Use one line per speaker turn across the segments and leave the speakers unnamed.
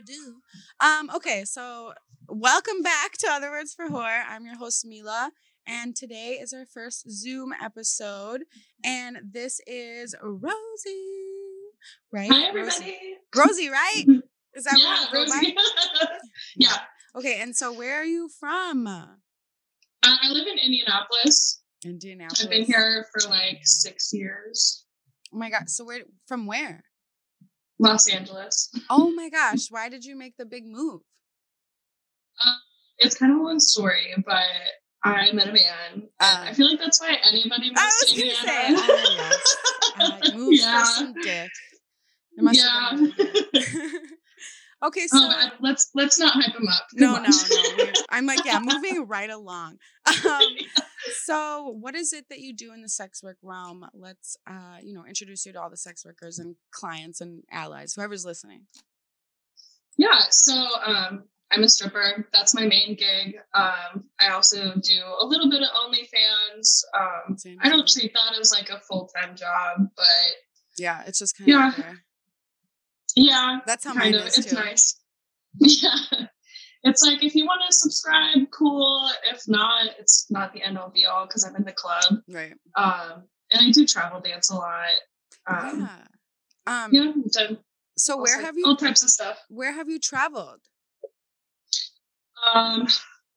do. Um, okay, so welcome back to Other Words for Whore. I'm your host, Mila, and today is our first Zoom episode, and this is Rosie. Right?
Hi,
Rosie.
everybody.
Rosie, right? Is that
yeah,
what you go by?
Rosie. yeah.
Okay, and so where are you from?
I, I live in Indianapolis.
Indianapolis.
I've been here for like six years.
Oh my god. So where from where?
Los Angeles.
Oh my gosh. Why did you make the big move?
Um, it's kind of a long story, but I met a man.
Uh,
I feel like that's why anybody moves
I was
to
gonna say, oh, yes. Uh, move
Yeah.
for some dick. It must have been really good. okay, so
oh, I- let's let's not hype him up.
no,
Come
no,
on.
no. I'm like, yeah, moving right along. Um, so, what is it that you do in the sex work realm? Let's, uh, you know, introduce you to all the sex workers and clients and allies, whoever's listening.
Yeah, so um, I'm a stripper. That's my main gig. Um, I also do a little bit of OnlyFans. Um, I don't treat that as like a full time job, but
Yeah, it's just kind
Yeah.
of there.
yeah,
That's how mine
of.
is
It's
too.
nice. Yeah, it's like if you want to subscribe, cool. If not, it's not the end all be all because I'm in the club.
Right.
Um, and I do travel dance a lot. Um,
yeah. Um.
yeah, done
So where
sorts-
have you
all types of stuff?
where have you traveled?
Um,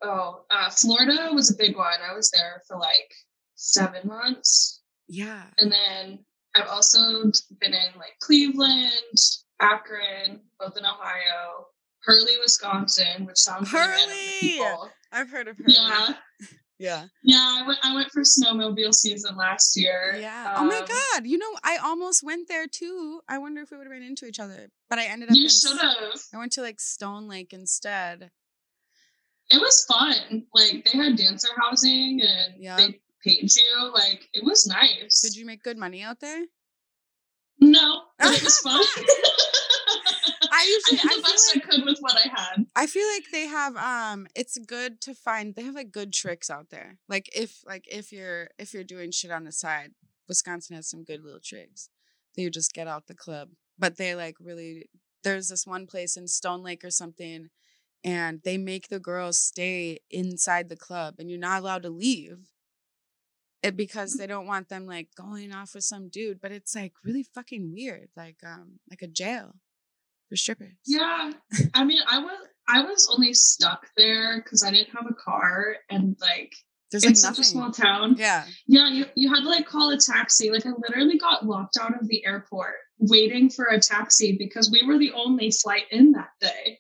oh, uh, Florida was a big one. I was there for like seven months.
Yeah.
And then I've also been in like Cleveland, Akron, both in Ohio, Hurley, Wisconsin, which sounds
Hurley!
people.
I've heard of her.
Yeah.
Yeah.
Yeah, I went I went for snowmobile season last year.
Yeah. oh my
Um,
god. You know, I almost went there too. I wonder if we would have ran into each other. But I ended up
You should have.
I went to like Stone Lake instead.
It was fun. Like they had dancer housing and
Yeah.
they paid you. Like it was nice.
Did you make good money out there?
No, but it was fun.
I usually
did
I
the
feel
best
like
I could with what I had.
I feel like they have um it's good to find they have like good tricks out there. Like if like if you're if you're doing shit on the side, Wisconsin has some good little tricks that you just get out the club. But they like really there's this one place in Stone Lake or something and they make the girls stay inside the club and you're not allowed to leave. It because they don't want them like going off with some dude, but it's like really fucking weird, like um like a jail for strippers.
Yeah, I mean, I was I was only stuck there because I didn't have a car, and like
There's like
it's
nothing.
such a small town.
yeah.
Yeah, you you had to like call a taxi. Like I literally got locked out of the airport waiting for a taxi because we were the only flight in that day.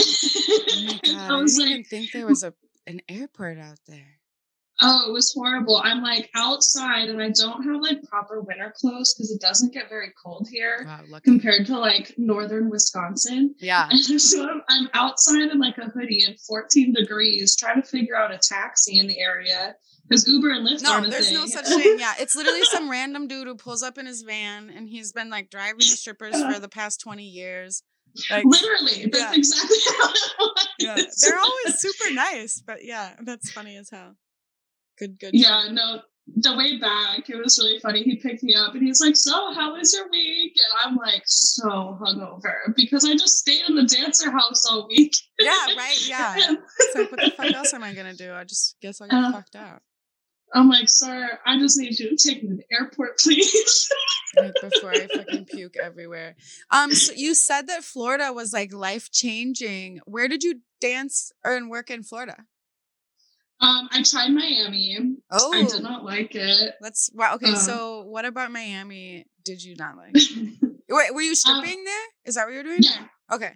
Oh my god!
I
I, didn't
like,
even think there was a an airport out there.
Oh, it was horrible. I'm like outside and I don't have like proper winter clothes because it doesn't get very cold here
Wow,
compared to like northern Wisconsin.
Yeah.
And so I'm, I'm outside in like a hoodie and 14 degrees trying to figure out a taxi in the area because Uber and Lyft
No, there's no such thing. Yeah, it's literally some random dude who pulls up in his van and he's been like driving the strippers for the past 20 years. Like,
Literally, that's
Yeah.
exactly how it was.
yeah, they're always super nice, but yeah, that's funny as hell. Good, good.
Yeah, no, the way back, it was really funny. He picked me up and he's like, So, how was your week? And I'm like, So hungover because I just stayed in the dancer house all week.
Yeah, right. Yeah. It's like, what the fuck else am I gonna do? I just guess I got
Uh,
fucked out.
I'm like, Sir, I just need you to take me to the airport, please.
Right before I fucking puke everywhere. Um, so you said that Florida was like life changing. Where did you dance or and work in Florida?
Um, I tried Miami.
Oh,
I did not like it.
Let's. Wow. Okay.
Uh,
so what about Miami? Did you not like? Wait, were you stripping there? Is that what you're doing?
yeah.
Okay.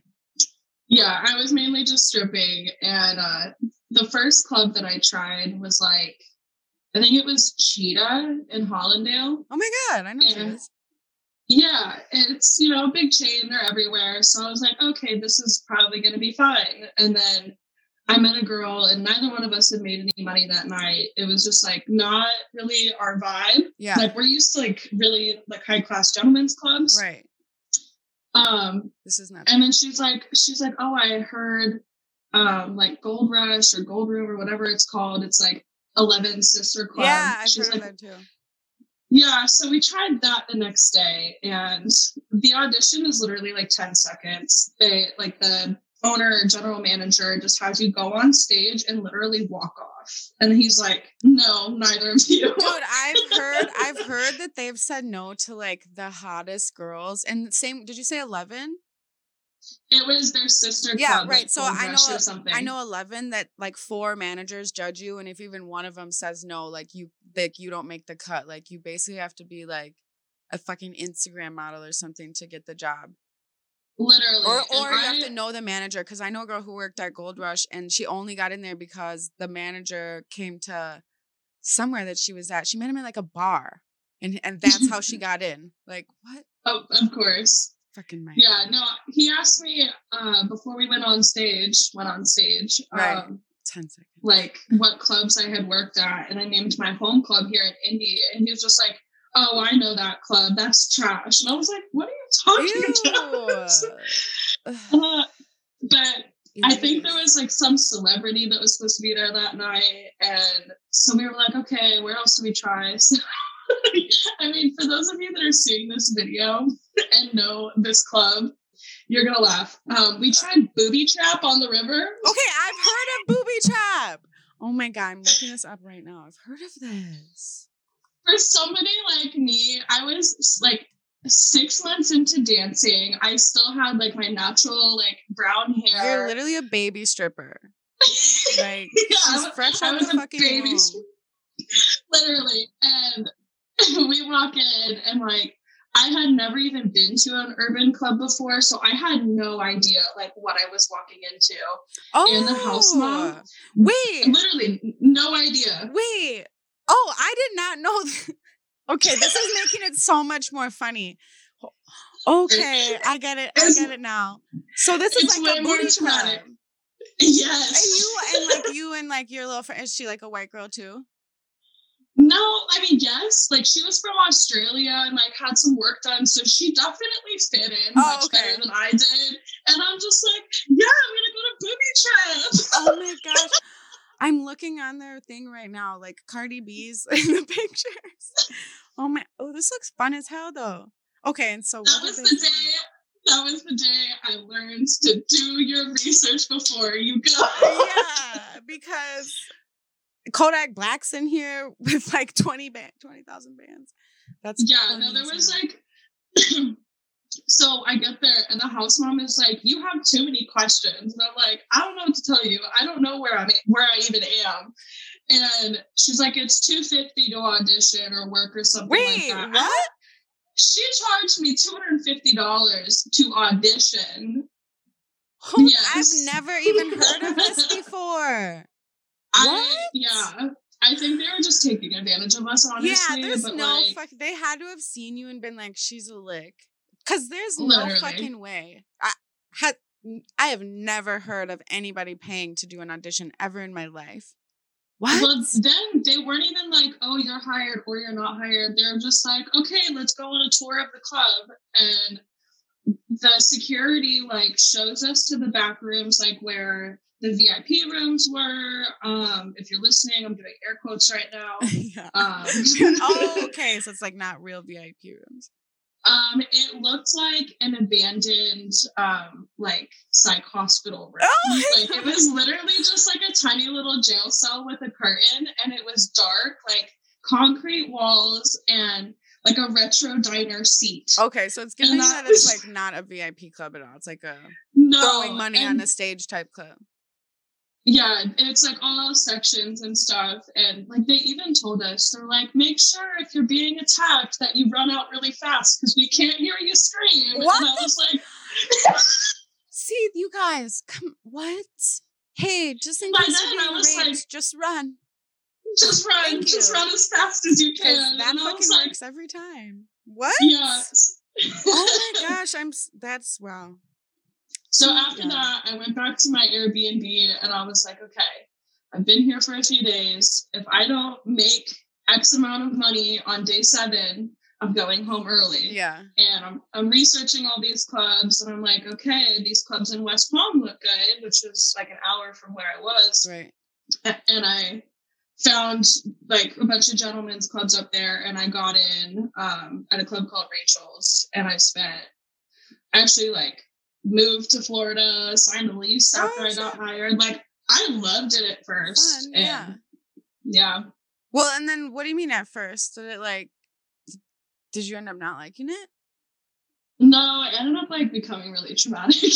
Yeah, I was mainly just stripping. And uh, the first club that I tried was like, I think it was Cheetah in Hallandale.
Oh my god, I know
Yeah.
this.
Yeah, it's, you know, a big chain. They're everywhere. So I was like, okay, this is probably going to be fine. And then I met a girl, and neither one of us had made any money that night. It was just like not really our vibe.
Yeah.
Like we're used to like really like high class gentlemen's clubs.
right.
Um,
This is not.
and then she's like, she's like, oh, I heard um like Gold Rush or Gold Room or whatever it's called. It's like 11 sister Club.
yeah, I've
she's
heard
like,
of that too.
yeah, so we tried that the next day, and the audition is literally like 10 seconds. They like the owner general manager just has you go on stage and literally walk off. And he's like, No, neither of you.
Dude, I've heard I've heard that they've said no to like the hottest girls. And same did you say eleven?
It was their sister
Yeah, right. So I know
something.
I know eleven that like four managers judge you, and if even one of them says no, like you like you don't make the cut. Like you basically have to be like a fucking Instagram model or something to get the job.
Literally.
Or or you have to know the manager because I know a girl who worked at Gold Rush and she only got in there because the manager came to somewhere that she was at. She met him at like a bar. And and that's how she got in. Like, what?
Oh, of course.
Fucking my
Yeah, no, he asked me uh, before we went on stage, went on stage,
Right.
um,
10 seconds.
like what clubs I had worked at. And I named my home club here in Indy. And he was just like, oh, I know that club. That's trash. And I was like, what are you talking about? Uh, but I think there was like some celebrity that was supposed to be there that night. And so we were like, okay, where else do we try? So, I mean, for those of you that are seeing this video and know this club, you're to laugh. Um, we tried Booby Trap on the river.
Okay, I've heard of booby trap. Oh my god, I'm looking this up right now. I've heard of this.
For somebody like me, I was like six months into dancing. I still had like my natural like brown hair.
You're literally a baby stripper. Like
Yeah, I
she's
was-
fresh
I
out
a
fucking
baby stri- literally. And we walk in and like I had never even been to an urban club before, so I had no idea like what I was walking into.
Oh,
and the house mom.
Oh, wait,
Literally no idea.
wait. Oh, I did not know. th- okay, this is making it so much more funny. Okay, I get it. I get it now. So this is
It's
like
way
a
more
booty club.
Yes.
And you and like you and like your little friend is she like a white girl too?
No, I mean yes. Like she was from Australia and like had some work done, so she definitely fit in
Oh,
much
okay.
better than I did. And I'm just like, yeah, I'm gonna go to booby trap.
Oh my gosh. I'm looking on their thing right now, like Cardi mm. B's in the pictures. Oh my oh, this looks fun as hell though. Okay, and so
that
what
was
did
the day. That was the day I learned to do your research before you go.
yeah, because Kodak Black's in here with like 20 band 20,000 bands. That's
yeah, no, there was like so I get there and the house mom is like, You have too many questions. And I'm like, I don't know what to tell you. I don't know where I'm where I even am. And she's like, It's 250 to audition or work or something
Wait,
like that.
what?
She charged me $250 to audition.
Who-
Yes.
I've never even heard of this before.
I
What?
yeah. I think they were just taking advantage of us, honestly.
yeah, there's no
like,
fuck. They had to have seen you and been like, "She's a lick," because there's no fucking way. I had, I have never heard of anybody paying to do an audition ever in my life. What?
Well, then they weren't even like, "Oh, you're hired" or "You're not hired." They're just like, "Okay, let's go on a tour of the club." And the security like shows us to the back rooms, like where the VIP rooms were. Um, if you're listening, I'm doing air quotes right now.
yeah.
Um,
oh, okay. So it's like not real VIP rooms.
Um, it looked like an abandoned, um, like psych hospital room.
Oh
like it was literally just like a tiny little jail cell with a curtain and it was dark like concrete walls and like a retro diner seat
Okay, so it's giving
that
that it's like not a VIP club at all. It's like a
no
throwing money on the stage type club.
Yeah it's like all sections and stuff and like they even told us they're like make sure if you're being attacked that you run out really fast because we can't hear you scream
What
and i was like
See, you guys, come what? Hey, just in
By
case
then,
you're being
was like-
just run.
just run
Thank
just
you.
run as fast as you can
that
and
fucking
like
works every time. What?
yes
Oh my gosh, I'm that's wow.
So after
Yeah.
that, I went back to my Airbnb and I was like, okay, I've been here for a few days. If I don't make X amount of money on day seven, I'm going home early.
Yeah.
And I'm, I'm researching all these clubs and I'm like, okay, these clubs in West Palm look good, which is like an hour from where I was.
Right.
And I found like a bunch of gentlemen's clubs up there and I got in um, at a club called Rachel's and I spent actually like moved to Florida, signed a lease oh, after oh, I got hired. Like I loved it at first. Fun, yeah. yeah.
Well, and then what do you mean at first? Did it like did you end up not liking it?
No, I ended up like becoming really traumatic.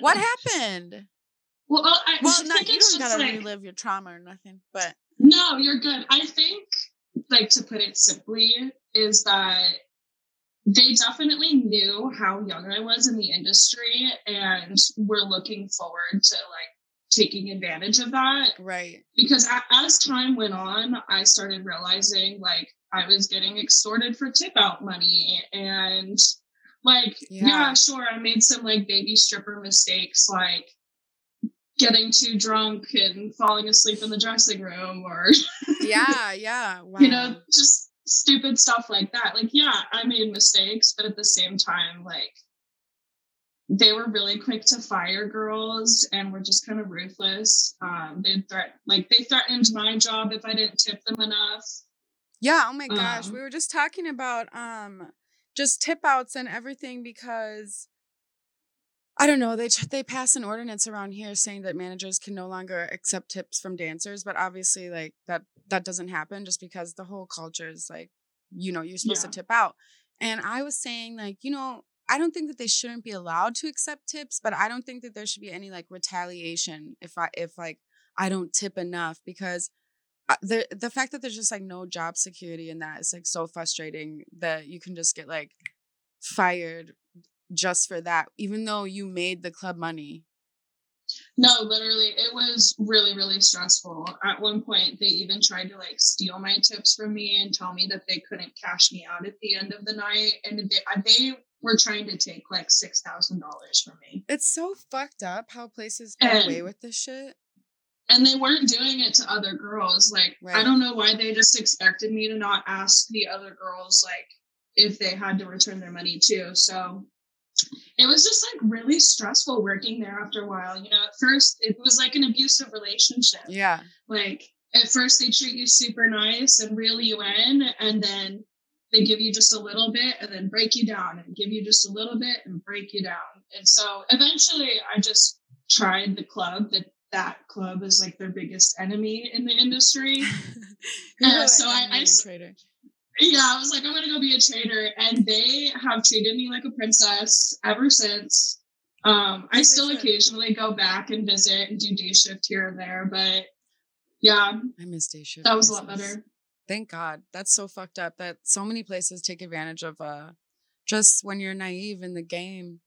what happened?
Well, I,
well, not you don't gotta like, relive your trauma or nothing, but
no, you're good. I think, like to put it simply, is that they definitely knew how young I was in the industry and were looking forward to like taking advantage of that.
Right.
Because as time went on, I started realizing like I was getting extorted for tip out money and like yeah. yeah, sure I made some like baby stripper mistakes like getting too drunk and falling asleep in the dressing room or
yeah yeah wow.
you know just stupid stuff like that. Like yeah i made mistakes but at the same time like they were really quick to fire girls and were just kind of ruthless. Um they threat like they threatened my job if i didn't tip them enough.
Yeah oh my gosh um, we were just talking about um just tip outs and everything because I don't know. They they pass an ordinance around here saying that managers can no longer accept tips from dancers, but obviously, like that that doesn't happen just because the whole culture is like, you know, you're supposed yeah. to tip out. And I was saying, like, you know, I don't think that they shouldn't be allowed to accept tips, but I don't think that there should be any like retaliation if I if like I don't tip enough because uh, the the fact that there's just like no job security in that is like so frustrating that you can just get like fired just for that, even though you made the club money?
No, literally, it was really, really stressful. At one point, they even tried to like steal my tips from me and tell me that they couldn't cash me out at the end of the night. And they, uh, they were trying to take like $6,000 from me.
It's so fucked up how places get and, away with this shit.
And they weren't doing it to other girls. Like, right. I don't know why they just expected me to not ask the other girls, like, if they had to return their money too. So it was just like really stressful working there after a while. You know, at first it was like an abusive relationship.
Yeah.
Like at first they treat you super nice and reel you in, and then they give you just a little bit and then break you down and give you just a little bit and break you down. And so eventually I just tried the club that that club is like their biggest enemy in the industry. uh, so I, I, yeah, I was like, I'm gonna go be a traitor, and they have treated me like a princess ever since. Um, I still occasionally go back and visit and do day shift here and there, but yeah,
I miss day shift.
That was a lot better.
Thank God. That's so fucked up that so many places take advantage of uh just when you're naive in the game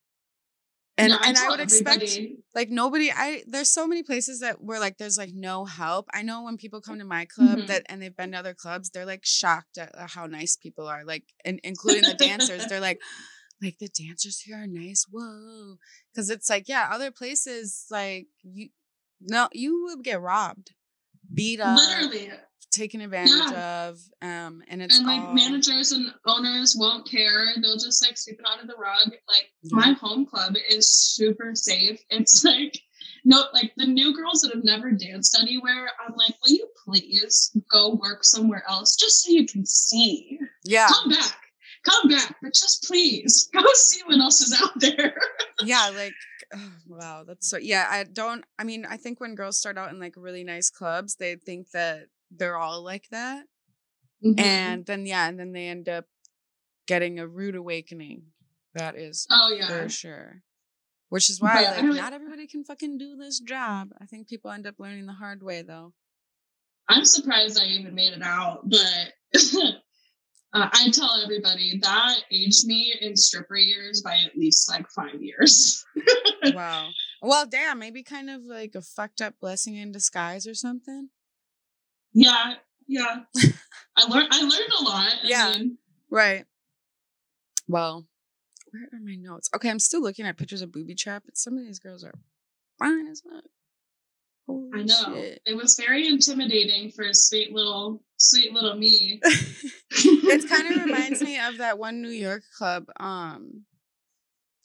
and yeah, and I, I would expect everybody. like nobody I there's so many places that where like there's like no help. I know when people come to my club mm-hmm. that and they've been to other clubs, they're like shocked at how nice people are. Like and including the dancers. They're like like the dancers here are nice. Whoa. Cause it's like, yeah, other places like you no, you would get robbed, beat up.
Literally
taken advantage yeah. of. Um, and it's
and like
all...
managers and owners won't care. They'll just like sweep it under the rug. Like yeah. my home club is super safe. It's like no, like the new girls that have never danced anywhere. I'm like, will you please go work somewhere else just so you can see?
Yeah,
come back. Come back, but just please go see what else is out there.
yeah, like oh, wow, that's so yeah. I don't. I mean, I think when girls start out in like really nice clubs, they think that they're all like that. Mm-hmm. And then yeah, and then they end up getting a rude awakening. That is
oh yeah
for sure. Which is why like not everybody can fucking do this job. I think people end up learning the hard way though.
I'm surprised I even made it out, but uh, I tell everybody that aged me in stripper years by at least like five years.
wow. Well, damn, maybe kind of like a fucked up blessing in disguise or something.
Yeah, yeah. I learned I learned a lot.
Yeah. Mean, right. Well, where are my notes? Okay, I'm still looking at pictures of booby trap, but some of these girls are fine as fuck.
Holy I know. Shit. It was very intimidating for a sweet little sweet little me.
it kind of reminds me of that one New York club. Um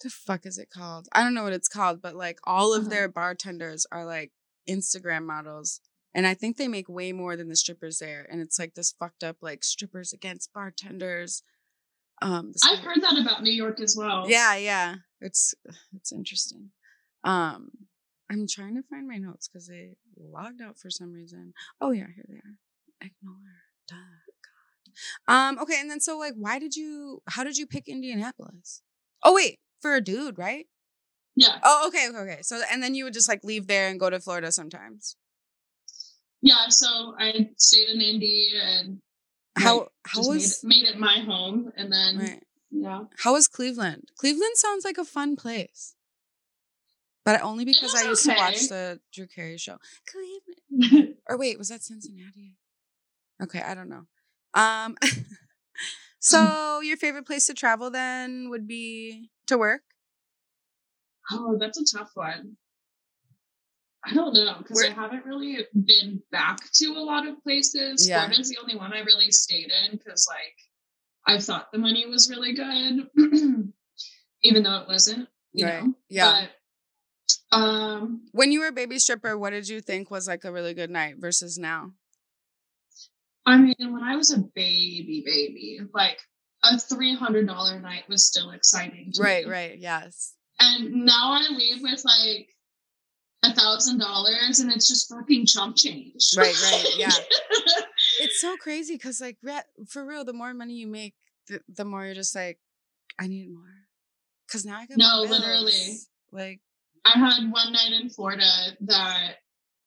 the fuck is it called? I don't know what it's called, but like all of uh-huh. their bartenders are like Instagram models And I think they make way more than the strippers there. And it's like this fucked up like strippers against bartenders. Um
I've heard that about New York as well.
Yeah, yeah. It's it's interesting. Um I'm trying to find my notes because they logged out for some reason. Oh yeah, here they are. Ignore. Duh. God. Um, okay, and then so like why did you how did you pick Indianapolis? Oh wait, for a dude, right?
Yeah.
Oh, okay, okay, okay. So and then you would just like leave there and go to Florida sometimes.
Yeah. So I stayed in Indy and
How how was
made, it, made it my home. And then,
right.
yeah.
How was Cleveland? Cleveland sounds like a fun place. But only because I
was
used to watch the Drew Carey show. Cleveland. Or wait, was that Cincinnati? Okay, I don't know. Um so your favorite place to travel then would be to work?
oh, that's a tough one. I don't know because I haven't really been back to a lot of places.
Yeah.
Florida's the only one I really stayed in because, like, I thought the money was really good, even though it wasn't. You
Right.
know.
Yeah.
But, um,
When you were a baby stripper, what did you think was like a really good night versus now?
I mean, when I was a baby, baby, like a three hundred dollar night was still exciting. To
Right,
me.
right, yes.
And now I leave with like a thousand dollars, and it's just fucking chump change.
Right, right, yeah. It's so crazy because like for real, the more money you make, the, the more you're just like, I need more. Cause now I got
No, literally.
Like
I had one night in Florida that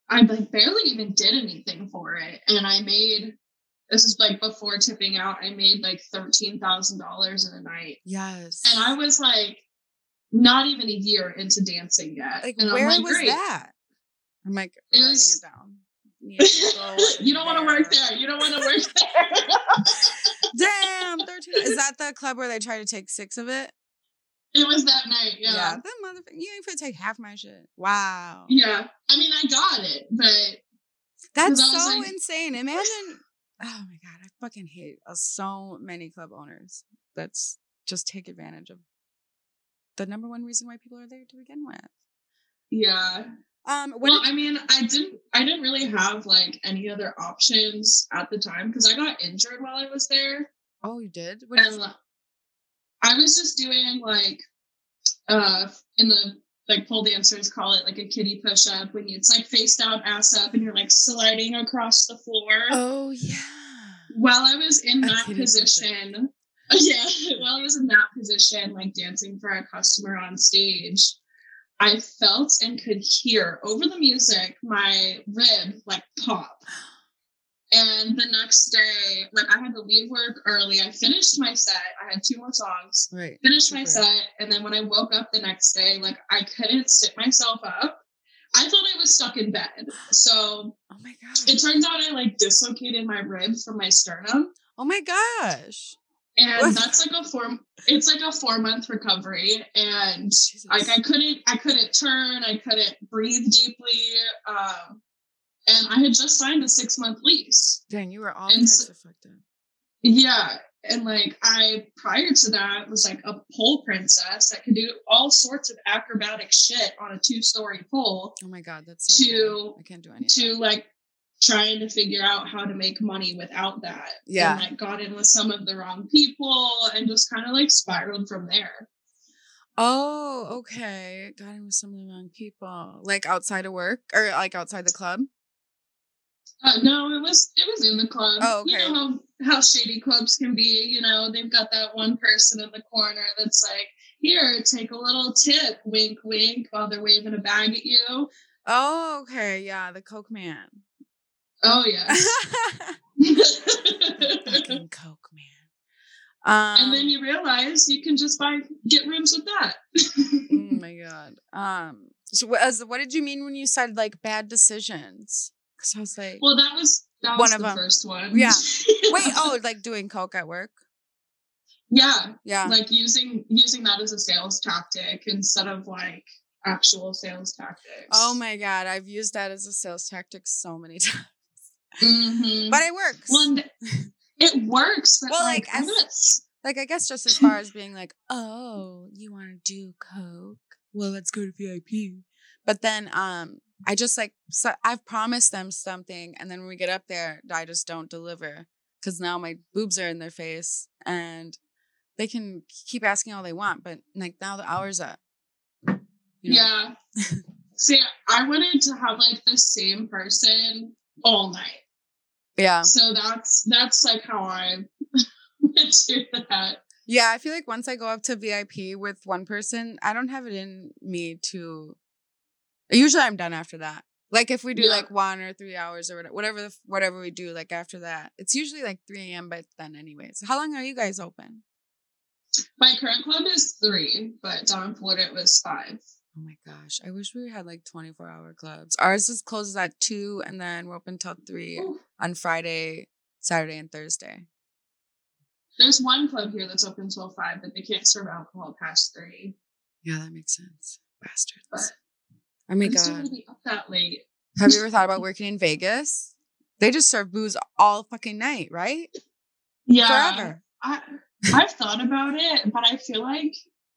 I like barely even did anything for it, and I made. This is like before tipping out. I made like thirteen thousand dollars in a night,
yes.
and I was like, not even a year into dancing yet.
like,
and
where
I'm like,
was
Great.
that? I'm like
It
writing
was-
it down. Need to go
you don't want to work there. You don't want to work there.
Damn, thirteen. Is that the club where they try to take six of it?
it was that night. Yeah. yeah.
that motherfucker. You ain't finna take half my shit. Wow. Yeah.
I mean, I got it, but
That's
'Cause I was
so
like-
insane. Imagine. Oh my god, I fucking hate uh, so many club owners. That's just take advantage of the number one reason why people are there to begin with.
yeah.
Um, what
Well, I mean, I didn't. I didn't really have like any other options at the time because I got injured while I was there,
oh, you did. What
and I was just doing like, uh, in the like pole dancers call it like a kitty push up when you, it's like face down, ass up, and you're like sliding across the floor.
oh yeah.
while I was in that position, yeah, while I was in that position, like dancing for a customer on stage, I felt and could hear over the music my rib like pop. And the next day, like I had to leave work early. I finished my set. I had two more songs.
Right.
Finished my
Super.
set, and then when I woke up the next day, like I couldn't sit myself up. I thought I was stuck in bed. So
Oh my god.
it turns out I like dislocated my rib from my sternum.
oh my gosh.
And that's like a four it's like a four month recovery. And
Jesus.
like I couldn't I couldn't turn, I couldn't breathe deeply. Um and I had just signed a six month lease.
Dang, you were all
and
types
so-
of fucked up.
Yeah. And like I prior to that was like a pole princess that could do all sorts of acrobatic shit on a two story pole
Oh my god, that's so
To-
cool. I can't do anything
to like trying to figure out how to make money without that.
Yeah.
And like got in with some of the wrong people and just kind of like spiraled from there.
Oh, okay. Got in with some of the wrong people. Like outside of work or like outside the club?
Uh, no, it was it was in the club.
Oh,
You
okay.
know how, how shady clubs can be. You know, they've got that one person in the corner that's like, "Here, take a little tip, wink, wink," while they're waving a bag at you.
Oh, okay. Yeah, the Coke man.
Oh yeah.
Fucking Coke man. Um,
and then you realize you can just buy get rooms with that.
oh my god. Um. So, what, as, what did you mean when you said like bad decisions? Because I was like,
well, that was that
One
was
of
the
them.
first one.
Yeah. wait. Oh, like doing Coke at work?
yeah.
Yeah.
like using using that as a sales tactic instead of like actual sales tactics.
Oh my god, I've used that as a sales tactic so many times,
Mhm.
but it works.
Well, it works. But
Well,
like,
like, as- like I guess just as far as being like, oh, you want to do coke? Well, let's go to VIP. But then, um, I just like so I've promised them something, and then when we get up there, I just don't deliver because now my boobs are in their face, and they can keep asking all they want, but like now the hour's up.
You know? Yeah. See, I wanted to have like the same person all night.
Yeah.
So that's that's like how I do that.
Yeah, I feel like once I go up to VIP with one person, I don't have it in me to. Usually, I'm done after that. Like if we do yeah. like one or three hours or whatever, whatever we do, like after that, it's usually like three a.m. But then, anyways, how long are you guys open?
My current club is three, but down in Florida it was five.
Oh my gosh, I wish we had like twenty four hour clubs. Ours is closes at two, and then we're open till three Ooh. on Friday, Saturday, and Thursday.
There's one club here that's open till five, but they can't serve alcohol past three.
Yeah, that makes sense. Bastards. But oh my god.
Really up that late.
Have you ever thought about working in Vegas? They just serve booze all fucking night, right?
Yeah. Forever. I I've thought about it, but I feel like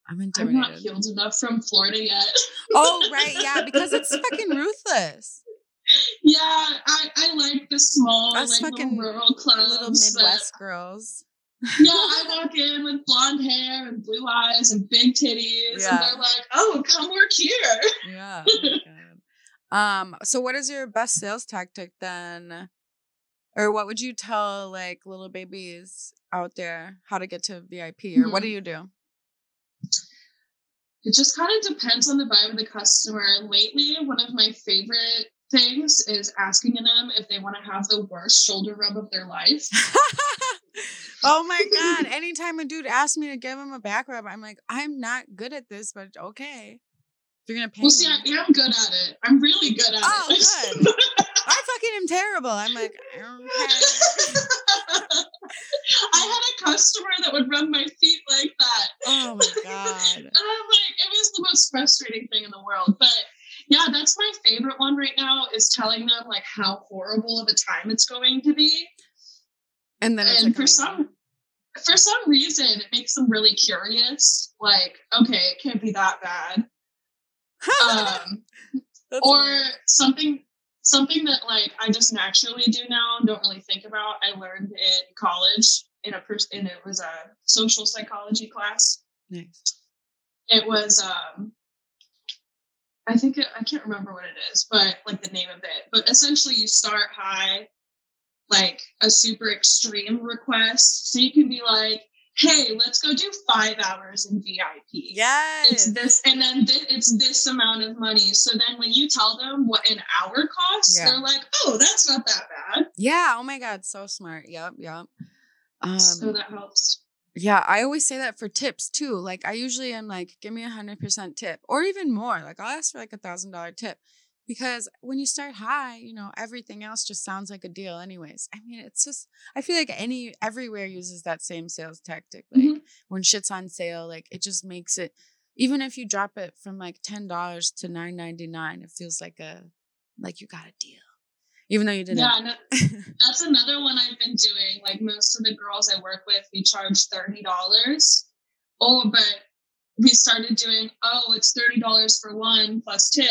I'm intimidated.
I'm not healed enough from Florida yet.
oh right, yeah, because it's fucking ruthless.
Yeah, I, I like the small,
Us
like
fucking
rural clubs,
little Midwest girls
yeah, I walk in with blonde hair and blue eyes and big titties, yeah. and they're like, "Oh, come work here."
Yeah. Oh um. So, what is your best sales tactic then, or what would you tell like little babies out there how to get to VIP, or mm-hmm. what do hmm. you do?
It just kind of depends on the vibe of the customer. Lately, one of my favorite things is asking them if they want to have the worst shoulder rub of their life.
oh my god! Anytime a dude asks me to give him a back rub, I'm like, I'm not good at this, but okay.
You're gonna pay. Well, see, I am good at it. I'm really good at
oh,
it.
Oh, good. I fucking am terrible. I'm like, okay.
I had a customer that would rub my feet like that.
Oh my god! and
I'm like, it was the most frustrating thing in the world, but yeah, that's my favorite one right now is telling them like how horrible of a time it's going to be.
And then
and like for amazing. some for some reason it makes them really curious. Like, okay, it can't be that bad. um, or weird. something something that like I just naturally do now, don't really think about. I learned in college in a person and it was a social psychology class.
Nice.
It was um I think it, I can't remember what it is, but like the name of it. But essentially, you start high, like a super extreme request, so you can be like, "Hey, let's go do five hours in VIP."
Yes,
it's this, and then th- it's this amount of money. So then, when you tell them what an hour costs, yeah. they're like, "Oh, that's not that bad."
Yeah. Oh my god, so smart. Yep. Yep.
Um, so that helps.
Yeah, I always say that for tips too. Like I usually am like, give me a hundred percent tip or even more. Like I'll ask for like a thousand dollar tip. Because when you start high, you know, everything else just sounds like a deal anyways. I mean, it's just I feel like any everywhere uses that same sales tactic. Like mm-hmm. when shit's on sale, like it just makes it even if you drop it from like ten dollars to nine ninety nine, it feels like a like you got a deal even though you didn't.
Yeah, no, that's another one I've been doing. Like most of the girls I work with, we charge thirty dollars. Oh, but we started doing oh, it's thirty dollars for one plus tip,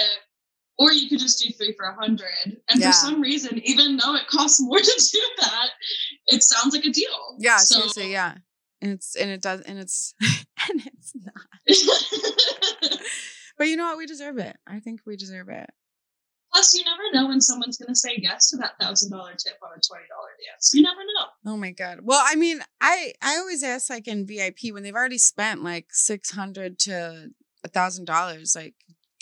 or you could just do three for a hundred. And yeah. for some reason, even though it costs more to do that, it sounds like a deal.
Yeah, so, seriously, yeah. And it's and it does and it's and it's not. but you know what? We deserve it. I think we deserve it.
Plus, you never know when someone's going to say yes to that thousand dollar tip on a twenty dollar dance. You never know.
Oh my god. Well, I mean, I I always ask like in VIP when they've already spent like six hundred to a thousand dollars, like,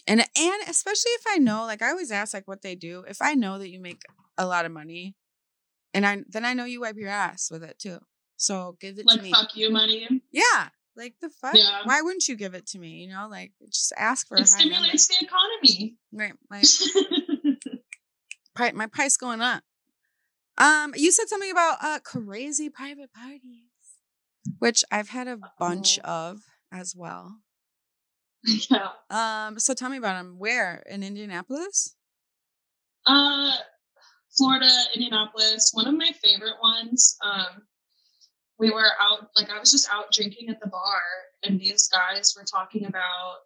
and and especially if I know, like, I always ask like what they do. If I know that you make a lot of money, and I then I know you wipe your ass with it too. So give it
like
to me.
fuck you money.
Yeah. Like the fuck? Yeah. Why wouldn't you give it to me? You know, like just ask for
it. stimulates the economy.
Right. Like my price going up. Um, you said something about uh crazy private parties, which I've had a bunch oh. of as well.
Yeah.
Um, so tell me about them. Where in Indianapolis?
Uh, Florida, Indianapolis. One of my favorite ones. Um, we were out like I was just out drinking at the bar and these guys were talking about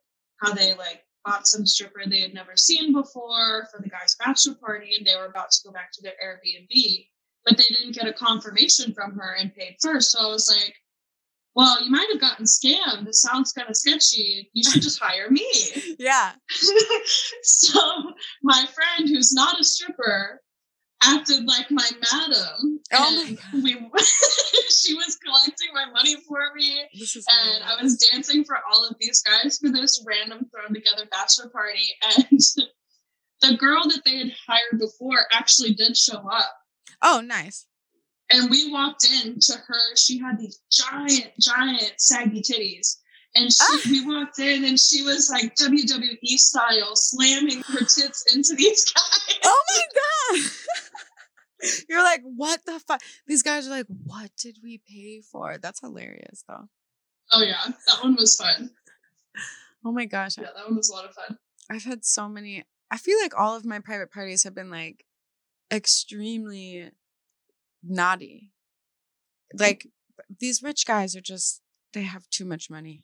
how they like bought some stripper they had never seen before for the guy's bachelor party, and they were about to go back to their Airbnb, but they didn't get a confirmation from her and paid first. So I was like, well, you might have gotten scammed. It sounds kind of sketchy. You should just hire me.
Yeah.
so my friend, who's not a stripper, acted like my madam.
Oh
and
my
we she was collecting my money for me.
This is
And I was dancing for all of these guys for this random thrown together bachelor party. And the girl that they had hired before actually did show up.
Oh, nice.
And we walked in to her. She had these giant, giant saggy titties. And she,
Ah.
we walked in and she was like WWE style, slamming her tits into these guys.
Oh my god. You're like, what the fuck? These guys are like, what did we pay for? That's hilarious though.
Oh, yeah. That one was fun.
Oh my gosh.
Yeah, that one was a lot of fun.
I've had so many. I feel like all of my private parties have been like extremely naughty. Like these rich guys are just they have too much money.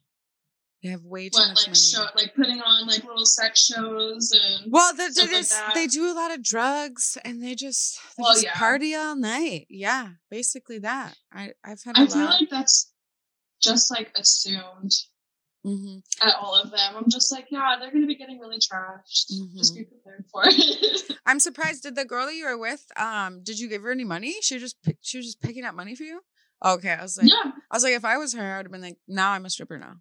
They have way too
What,
much
like,
money.
show, like putting on like little sex shows and.
well, they,
like
just, they do a lot of drugs and they just they
Well,
just
yeah.
party all night. Yeah, basically that. I I've had a
I
lot.
feel like that's just like assumed
hmm
at all of them. I'm just like, yeah, they're going to be getting really trashed. Just
Mm-hmm.
be prepared for it.
I'm surprised. Did the girl that you were with, um, did you give her any money? She just pick, she was just picking up money for you. Okay, I was like,
yeah.
I was like, if I was her, I would have been like, now I'm a stripper now.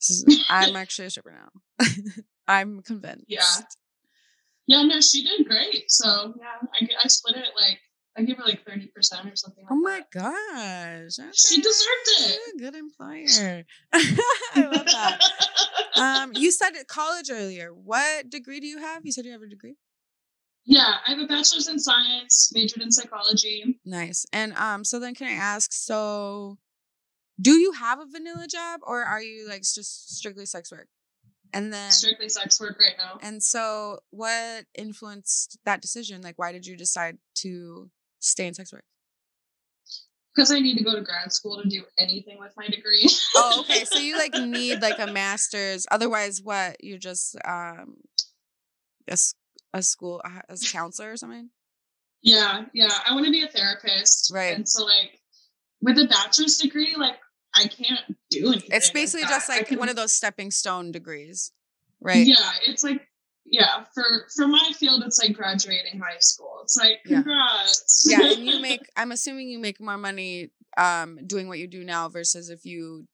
Is, I'm actually a stripper now. I'm convinced.
Yeah, Yeah, no, she did great. So yeah, I, I split it like I give her like thirty percent or something. Like
Oh my
that.
gosh.
She deserved it.
Yeah, Good employer. I love that. Um, you said at college earlier. What degree do you have? You said you have a degree.
yeah, I have a bachelor's in science, majored in psychology.
Nice. And um, so then can I ask, so do you have a vanilla job or are you like just strictly sex work? And then
Strictly sex work right now.
and so what influenced that decision? Like why did you decide to stay in sex work?
Because I need to go to grad school to do anything with my degree.
Oh, okay. So you like need like a master's. Otherwise, what? You're just um a, a school as a counselor or something?
Yeah, yeah. I want to be a therapist.
Right.
And so like with a bachelor's degree, like I can't do anything.
It's basically
that.
just like one of those stepping stone degrees, right?
Yeah, it's like yeah, for for my field it's like graduating high school. It's like
Yeah.
congrats.
yeah and you make i'm assuming you make more money um doing what you do now versus if you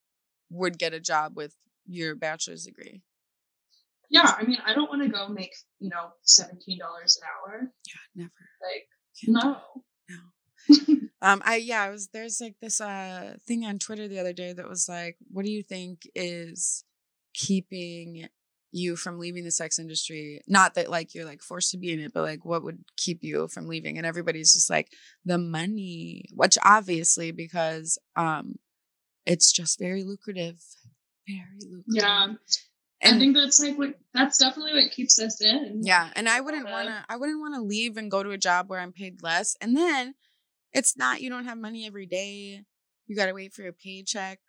would get a job with your bachelor's degree
yeah, I mean I don't want to go make, you know, seventeen dollars an hour.
Yeah never
Like
Can't do
no.
um i yeah i was there's like this uh thing on twitter the other day that was like what do you think is keeping you from leaving the sex industry not that like you're like forced to be in it but like what would keep you from leaving? And everybody's just like the money which obviously because um it's just very lucrative very lucrative.
Yeah. I think that's like what that's definitely what keeps us in.
yeah and i wouldn't want to i wouldn't want to leave and go to a job where i'm paid less and then it's not you don't have money every day you got to wait for your paycheck.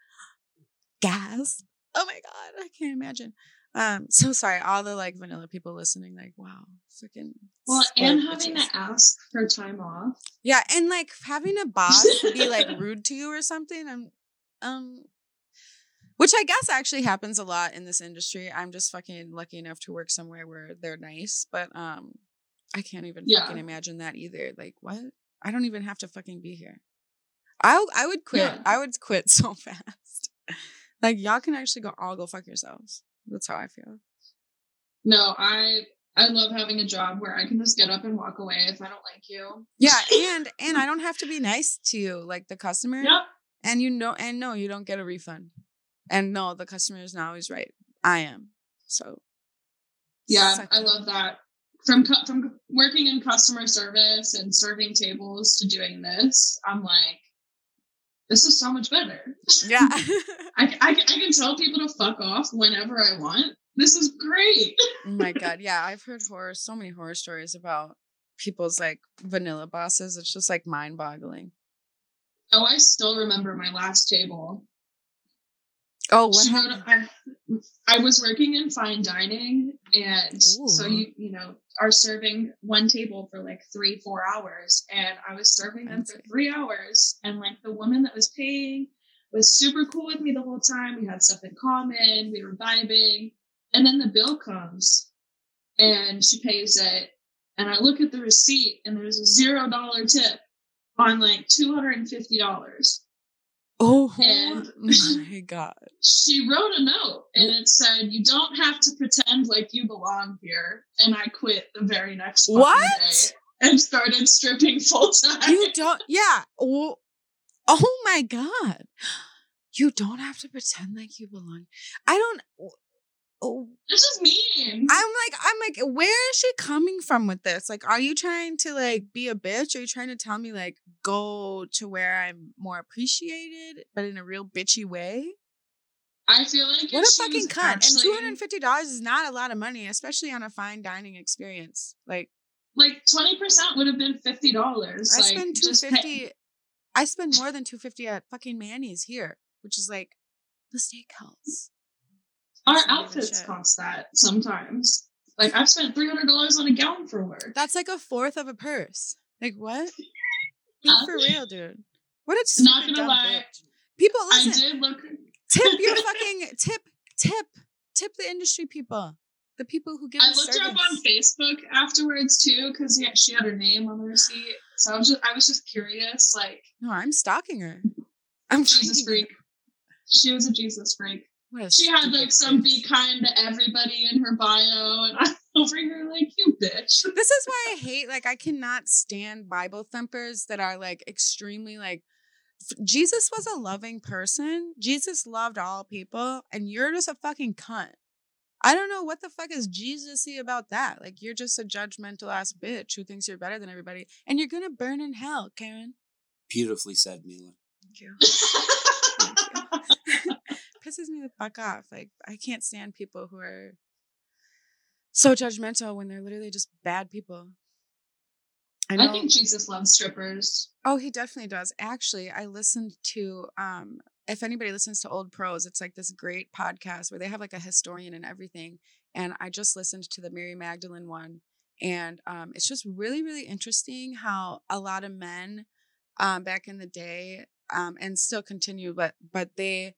Gas oh my god i can't imagine um so sorry all the like vanilla people listening like wow freaking
Well, and having
bitches.
to ask for time off.
yeah and like having a boss be like rude to you or something i'm um which i guess actually happens a lot in this industry i'm just fucking lucky enough to work somewhere where they're nice but um i can't even
Yeah.
fucking imagine that either like what i don't even have to fucking be here i i would quit
Yeah.
i would quit so fast like y'all can actually go all go fuck yourselves that's how i feel
No, I I love having a job where I can just get up and walk away if I don't like you.
yeah and and i don't have to be nice to you like the customer
Yep.
and you know and no you don't get a refund and no the customer is not always right i am so
Yeah,
suck
I love that. From from working in customer service and serving tables to doing this, I'm like, this is so much better.
yeah
I, I, can- I can tell people to fuck off whenever I want. This is great.
oh my god yeah i've heard horror so many horror stories about people's like vanilla bosses it's just like mind boggling
Oh, I still remember my last table.
Oh, what?
I, I was working in fine dining, and so you you know are serving one table for like three four hours, and I was serving them for three hours, and like the woman that was paying was super cool with me the whole time. We had stuff in common, we were vibing, and then the bill comes, and she pays it, and I look at the receipt, and there's a zero dollar tip on like two hundred and fifty dollars.
Oh
And-
my god.
she wrote a note and it said, "You don't have to pretend like you belong here." And I quit the very next
What?
day and started stripping full time.
You don't yeah. Oh, oh my god. You don't have to pretend like you belong. I don't oh
This is mean.
I'm like, I'm like, where is she coming from with this? Like, are you trying to like be a bitch? Are you trying to tell me like go to where I'm more appreciated, but in a real bitchy way?
I feel like
What a fucking cunt!
actually-
And two hundred and fifty dollars is not a lot of money, especially on a fine dining experience. Like,
like twenty percent would have been fifty dollars.
I
like,
spend two
just.
I spend more than two fifty at fucking Manny's here, which is like the steakhouse.
Our
It's not even
outfits cost that sometimes. Like I've spent three hundred dollars on a gown for work.
That's like a fourth of a purse. Like what? For real, dude. What a
Not gonna
dumb
lie,
bitch. People
I
listen.
did look.
tip your fucking tip tip tip the industry people the people who give
I looked her up on Facebook afterwards too because yeah, she had her name on the receipt. So I was just I was just curious, like
no i'm stalking her i'm
Jesus
finding her.
freak. She was a Jesus freak.
What
She had like some be kind to everybody in her bio, and I'm over here like you bitch.
this is why i hate like i cannot stand bible thumpers that are like extremely like jesus was a loving person jesus loved all people and you're just a fucking cunt I don't know what the fuck is Jesus-y about that. Like you're just a judgmental ass bitch who thinks you're better than everybody, and you're gonna burn in hell, Karen.
Beautifully said, Mila.
Thank you. pisses me the fuck off. Like I can't stand people who are so judgmental when they're literally just bad people. I
I
know.
think Jesus loves strippers.
oh, he definitely does. Actually, I listened to um if anybody listens to old pros, it's like this great podcast where they have like a historian and everything. And I just listened to the Mary Magdalene one. And um, it's just really, really interesting how a lot of men um, back in the day um, and still continue, but but they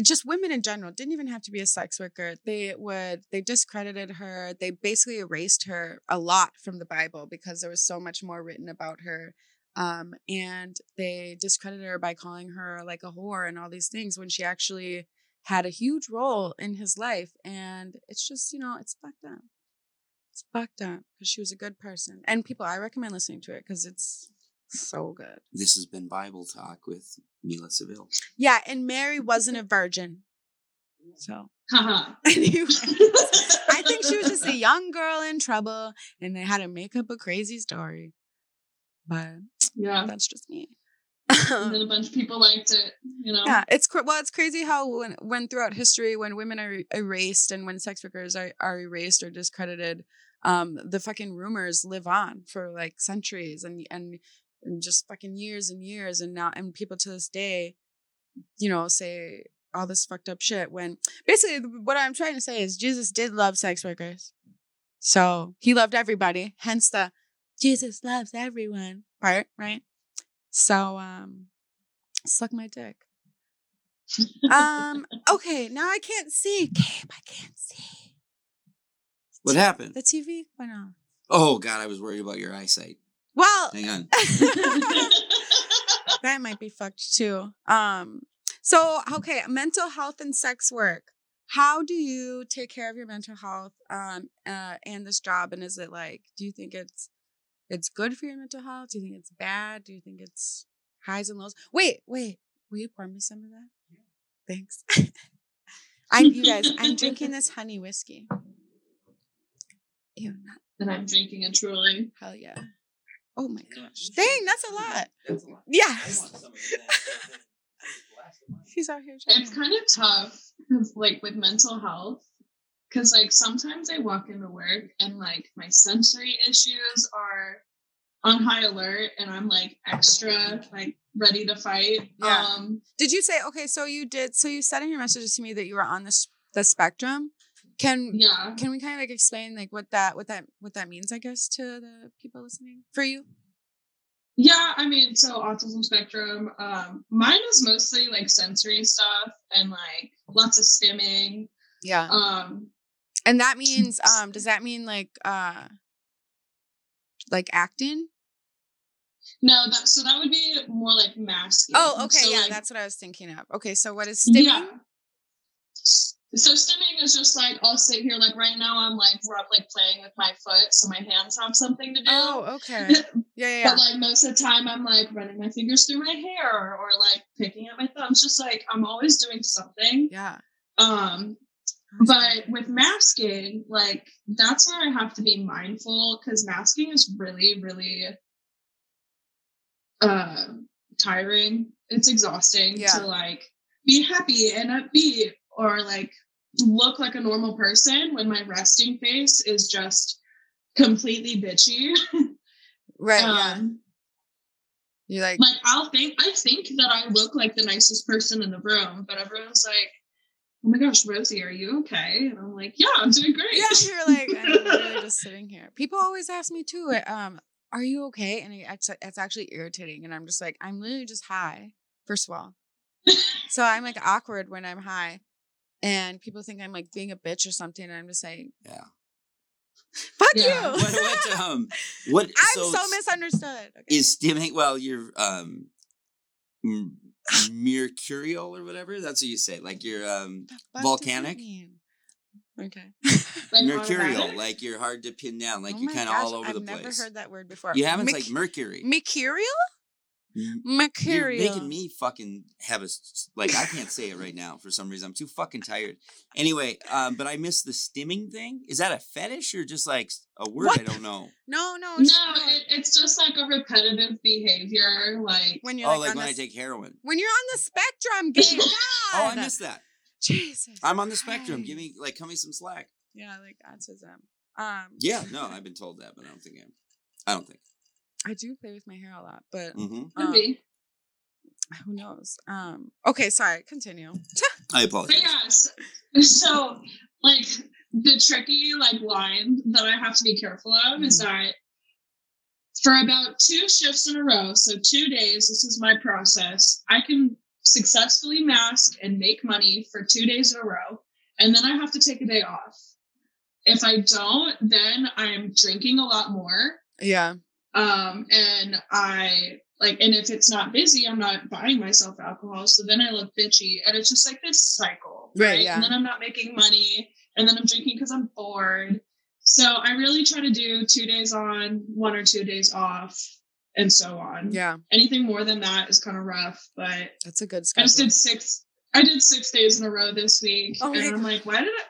just women in general didn't even have to be a sex worker. They would they discredited her. They basically erased her a lot from the Bible because there was so much more written about her. Um, and they discredited her by calling her like a whore and all these things when she actually had a huge role in his life. And it's just, you know, it's fucked up. It's fucked up because she was a good person. And people, I recommend listening to it because it's so good.
This has been Bible Talk with Mila Seville.
Yeah, and Mary wasn't a virgin. So I think she was just a young girl in trouble and they had to make up a crazy story. But
yeah.
that's just me.
And then a bunch of people liked it, you know.
yeah, it's well, it's crazy how when when throughout history, when women are erased and when sex workers are, are erased or discredited, um, the fucking rumors live on for like centuries and and and just fucking years and years and now and people to this day, you know, say all this fucked up shit when basically what I'm trying to say is Jesus did love sex workers. So he loved everybody, hence the Jesus loves everyone part, right? So um suck my dick. Um, okay, now I can't see. Gabe, I can't see.
What happened?
The TV went off.
Oh God, I was worried about your eyesight.
Well,
Hang on.
that might be fucked too. Um, so okay, mental health and sex work. How do you take care of your mental health um uh and this job? And is it like, do you think it's it's good for your mental health? Do you think it's bad? Do you think it's highs and lows? Wait, wait, will you pour me some of that? Thanks. I you guys, I'm drinking this honey whiskey. Ew, not
and I'm drinking a truly.
hell yeah. Oh my gosh. Dang, that's a lot. Yes. He's out here.
It's kind of tough, like with mental health, because like sometimes I walk into work and like my sensory issues are on high alert and I'm like extra like ready to fight.
Yeah.
Um
Did you say okay? So you did. So you said in your messages to me that you were on the the spectrum. Can
yeah.
can we kind of like explain like what that what that what that means? I guess to the people listening for you.
Yeah, I mean, so autism spectrum. Um, mine is mostly like sensory stuff and like lots of stimming.
Yeah.
Um,
And that means um does that mean like uh like acting?
no, that so that would be more like masking.
Oh, okay,
So,
yeah,
like,
that's what I was thinking of. Okay, so what is stimming?
Yeah. So stimming is just like I'll sit here like right now I'm like we're like playing with my foot so my hands have something to do.
Oh, okay. Yeah, yeah, yeah.
But like most of the time I'm like running my fingers through my hair or like picking at my thumbs. Just like I'm always doing something.
yeah.
Um but with masking, like that's where I have to be mindful because masking is really, really uh tiring. It's exhausting
Yeah.
to like be happy and upbeat or like look like a normal person when my resting face is just completely bitchy.
right, yeah.
um,
You like
like I'll think I think that I look like the nicest person in the room, but everyone's like, "Oh my gosh, Rosie, are you okay?" And I'm like, "Yeah, I'm doing great."
Yeah, you're like I'm literally just sitting here. People always ask me too, um, are you okay? And it's it's actually irritating and I'm just like I'm literally just high. First of all. So I'm like awkward when I'm high. And people think I'm like being a bitch or something. And I'm just like,
Yeah.
fuck
Yeah.
you.
What? What? Um. What?
I'm so,
s-
misunderstood. Okay.
Is stimming? Well, you're um, m- mercurial or whatever. That's what you say. Like you're um
The fuck does that
volcanic?
Okay.
Like
mercurial. Like you're hard to pin down. Like
Oh
you're kind of all over
I've
the
never heard that word before.
You haven't.
Merc-
like mercury.
Mercurial?
M-
Mercurial.
You're making me fucking have a like I can't say it right now for some reason. I'm too fucking tired. Anyway, um, but I miss the stimming thing. Is that a fetish or just like a word
What
I don't know?
No, no.
No, it, it's just like a repetitive behavior. Like
when you're
Oh,
like,
like when
the,
I take heroin.
when you're on the spectrum, game. God.
Oh, I missed that.
Jesus.
I'm on the spectrum. Give me like cut me some slack.
Yeah, like autism. Um.
Yeah, no, I've been told that, but I don't think I'm. I don't think.
I do play with my hair a lot, but
hmm
um, who knows? Um. Okay, sorry. Continue.
I
But
apologize.
yes, so like the tricky like line that I have to be careful of is that for about two shifts in a row, so two days, this is my process. I can successfully mask and make money for two days in a row, and then I have to take a day off. If I don't, then I'm drinking a lot more.
Yeah.
Um, and I like, and if it's not busy, I'm not buying myself alcohol. So then I look bitchy, and it's just like this cycle,
Right,
right?
yeah.
And then I'm not making money, and then I'm drinking because I'm bored. So I really try to do two days on, one or two days off, and so on.
Yeah.
Anything more than that is kind of rough, but
That's a good
I just did six. I did six days in a row this week,
Oh
and I'm like, why did I?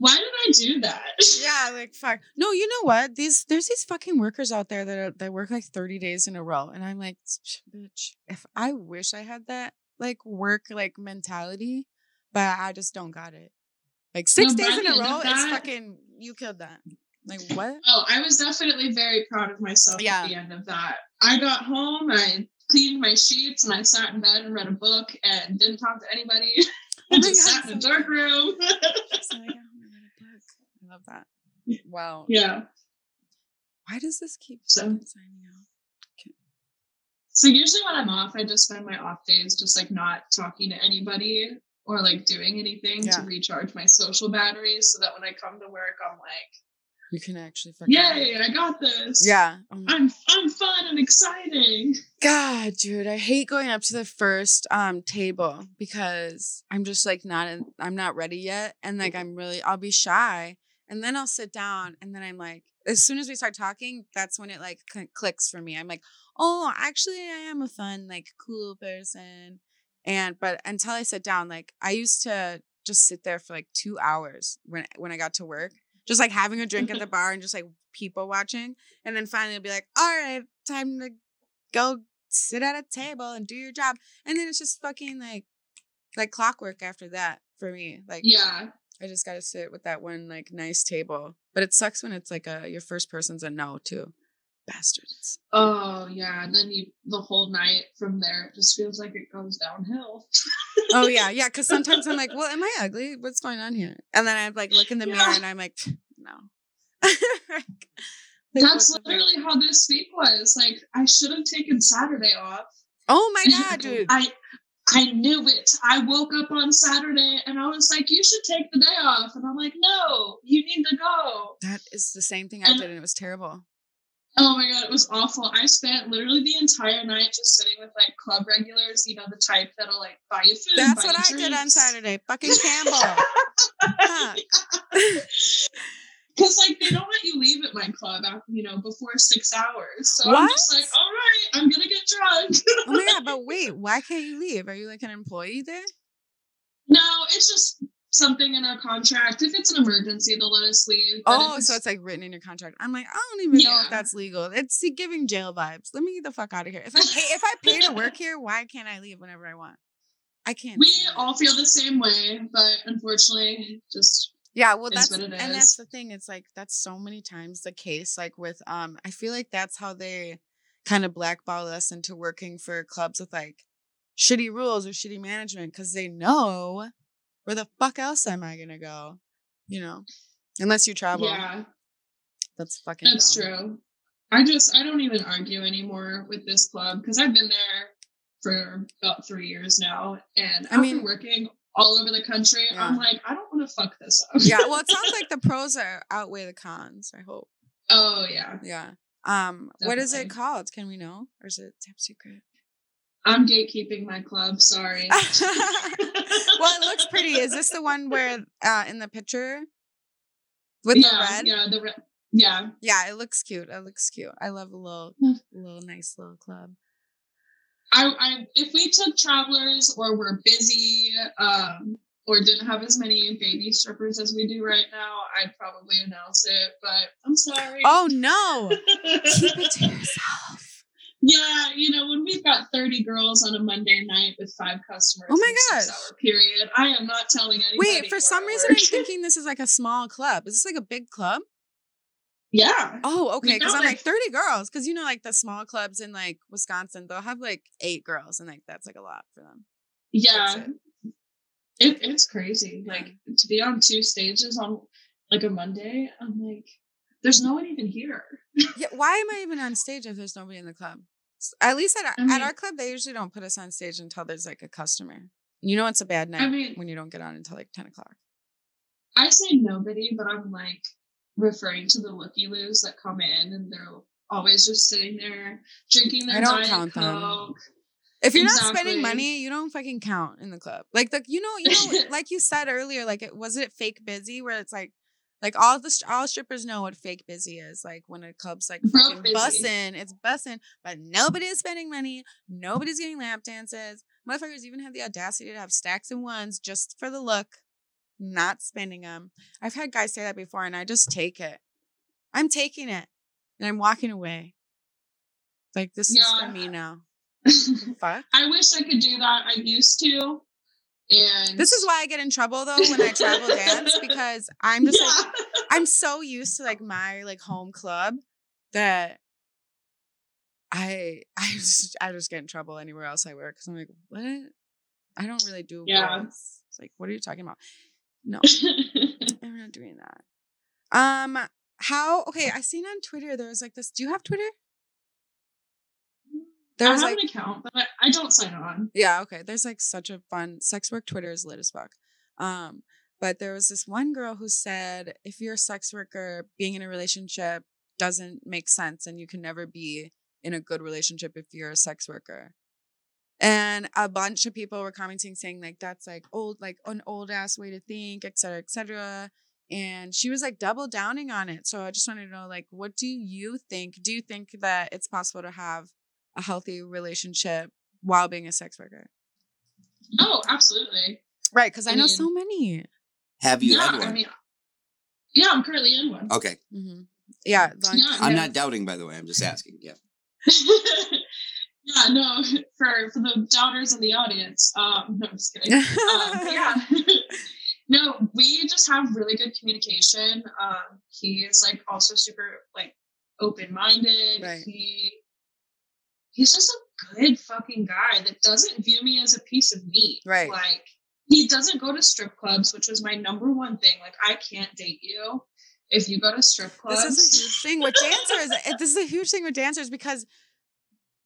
Why did I do that?
yeah, like fuck. No, you know what? These there's these fucking workers out there that are, that work like 30 days in a row, and I'm like, bitch. If I wish I had that like work like mentality, but I just don't got it. Like six
No,
days in a row, it's fucking you killed that. Like what?
Oh, I was definitely very proud of myself
Yeah.
at the end of that. I got home, I cleaned my sheets, and I sat in bed and read a book and didn't talk to anybody.
Oh
I just
God,
sat in a dark room.
love that. Wow.
yeah.
Why does this keep
So-
signing out?
So usually when I'm off, I just spend my off days just like not talking to anybody or like doing anything
Yeah.
to recharge my social batteries so that when I come to work, I'm like,
You can actually fucking
yay, I got this.
Yeah. Oh
I'm I'm fun and exciting.
God, dude, I hate going up to the first um table because I'm just like not in, I'm not ready yet and like I'm really I'll be shy and then I'll sit down and then I'm like as soon as we start talking that's when it like cl- clicks for me. I'm like, "Oh, actually I am a fun like cool person." And but until I sit down like I used to just sit there for like 2 hours when when I got to work, just like having a drink at the bar and just like people watching and then finally I'll be like, "All right, time to go sit at a table and do your job. And then it's just fucking like like clockwork after that for me. Like
Yeah.
I just gotta sit with that one like nice table. But it sucks when it's like a your first person's a no too. Bastards.
Oh yeah, and then you the whole night from there it just feels like it goes downhill.
Oh yeah, yeah. Because sometimes I'm like, well, am I ugly? What's going on here? And then I like look in the mirror and I'm like, no. Like,
That's
what the fuck?
literally how this week was. Like I should have taken Saturday off.
Oh my god, dude.
I I knew it. I woke up on Saturday and I was like, you should take the day off. And I'm like, no, you need to go.
That is the same thing I
And-
did, and it was terrible.
Oh my god, it was awful. I spent literally the entire night just sitting with like club regulars, you know, the type that'll like buy you food.
That's what I did on. Saturday. Fucking Campbell. Huh.
Because like they don't let you leave at my club after you know before six hours. So I'm just like, all right, I'm gonna get drunk.
Oh my god, but wait, why can't you leave? Are you like an employee there?
no, it's just something in our contract. If it's an emergency, they'll let us leave. but
Oh, so it's like written in your contract. I'm like, I don't even know if that's legal. It's giving jail vibes. Let me get the fuck out of here. If I pay, if I pay to work here, why can't I leave whenever I want? I can't.
we all feel the same way, but unfortunately, just
Yeah, well, that's and
is.
that's the thing. It's like that's so many times the case. Like with um, I feel like that's how they kind of blackball us into working for clubs with like shitty rules or shitty management because they know where the fuck else am I gonna go? You know, unless you travel.
yeah,
that's fucking.
that's
dumb.
true. I just I don't even argue anymore with this club because I've been there for about three years now, and
I
after
mean-
working all over the country, I'm like, I don't want to fuck this up.
yeah, well, it sounds like the pros are outweigh the cons. I hope.
oh yeah,
Yeah. Um, what is it called? Can we know, or is it top secret?
I'm gatekeeping my club. Sorry.
well, it looks pretty. Is this the one where uh in the picture with
yeah,
the red?
Yeah, the red. Yeah,
Yeah, it looks cute. It looks cute. I love a little,
Mm.
little nice little club.
I, I if we took travelers or were busy um or didn't have as many baby strippers as we do right now, I'd probably announce it. But I'm sorry.
Oh no! Keep it to yourself.
yeah, you know when we've got 30 girls on a Monday night with five customers.
Oh my gosh.
six-hour period. I am not telling anybody.
Wait, for some reason. I'm thinking this is like a small club. Is this like a big club?
Yeah.
Oh, okay. Because I'm like
like-
30 girls. Because you know, like the small clubs in like Wisconsin, they'll have like eight girls, and like that's like a lot for them.
Yeah.
That's
It, it's crazy.
Yeah.
Like to be on two stages on like a Monday, I'm like, there's no one even here.
Yeah, why am I even on stage if there's nobody in the club? At least at our,
I
at our club, they usually don't put us on stage until there's like a customer. You know, it's a bad night I
mean-
when you don't get on until like 10 o'clock.
I say nobody, but I'm like referring to the looky loos that come in and they're always just sitting there drinking their
I don't
Diet
count them.
Coke.
If you're not spending money, you don't fucking count in the club. Like the you know you know like you said earlier, like it was it fake busy where it's like like all the all strippers know what fake busy is. Like when a club's like fucking bussing, it's bussing, but nobody is spending money. Nobody's getting lap dances. Motherfuckers even have the audacity to have stacks and ones just for the look, not spending them. I've had guys say that before, and I just take it. I'm taking it, and I'm walking away. Like this is for me now. Fuck.
I wish I could do that. I used to. And
This is why I get in trouble though when I travel dance because I'm just like I'm so used to like my like home club that I I just I just get in trouble anywhere else I work because I'm like what I don't really do
Yeah.
It's like what are you talking about? No, I'm not doing that. Um, how? Okay, I seen on Twitter there was like this. Do you have Twitter? There
I have
like
an account, but I, I don't sign on.
Yeah, okay. There's like such a fun sex work Twitter is lit as fuck. Um, but there was this one girl who said if you're a sex worker, being in a relationship doesn't make sense and you can never be in a good relationship if you're a sex worker. And a bunch of people were commenting saying like that's like old, like an old ass way to think, et cetera, et cetera. And she was like double downing on it. So I just wanted to know, like, what do you think? Do you think that it's possible to have a healthy relationship while being a sex worker?
Oh, absolutely.
Right, because I,
I
know
mean-
so many.
Have you
yeah,
had one?
I mean, yeah, I'm currently in one.
okay.
hmm Yeah, long-
Yeah,
I'm
yeah.
not doubting, by the way. I'm just asking. Yeah.
yeah, no, for for the doubters in the audience. Um, no, I'm just kidding. um, yeah. no, we just have really good communication. Um, he is like also super like open minded.
Right.
He he's just a good fucking guy that doesn't view me as a piece of meat.
Right.
Like he doesn't go to strip clubs, which was my number one thing. Like I can't date you if you go to strip clubs.
This is a huge thing with dancers. This is a huge thing with dancers because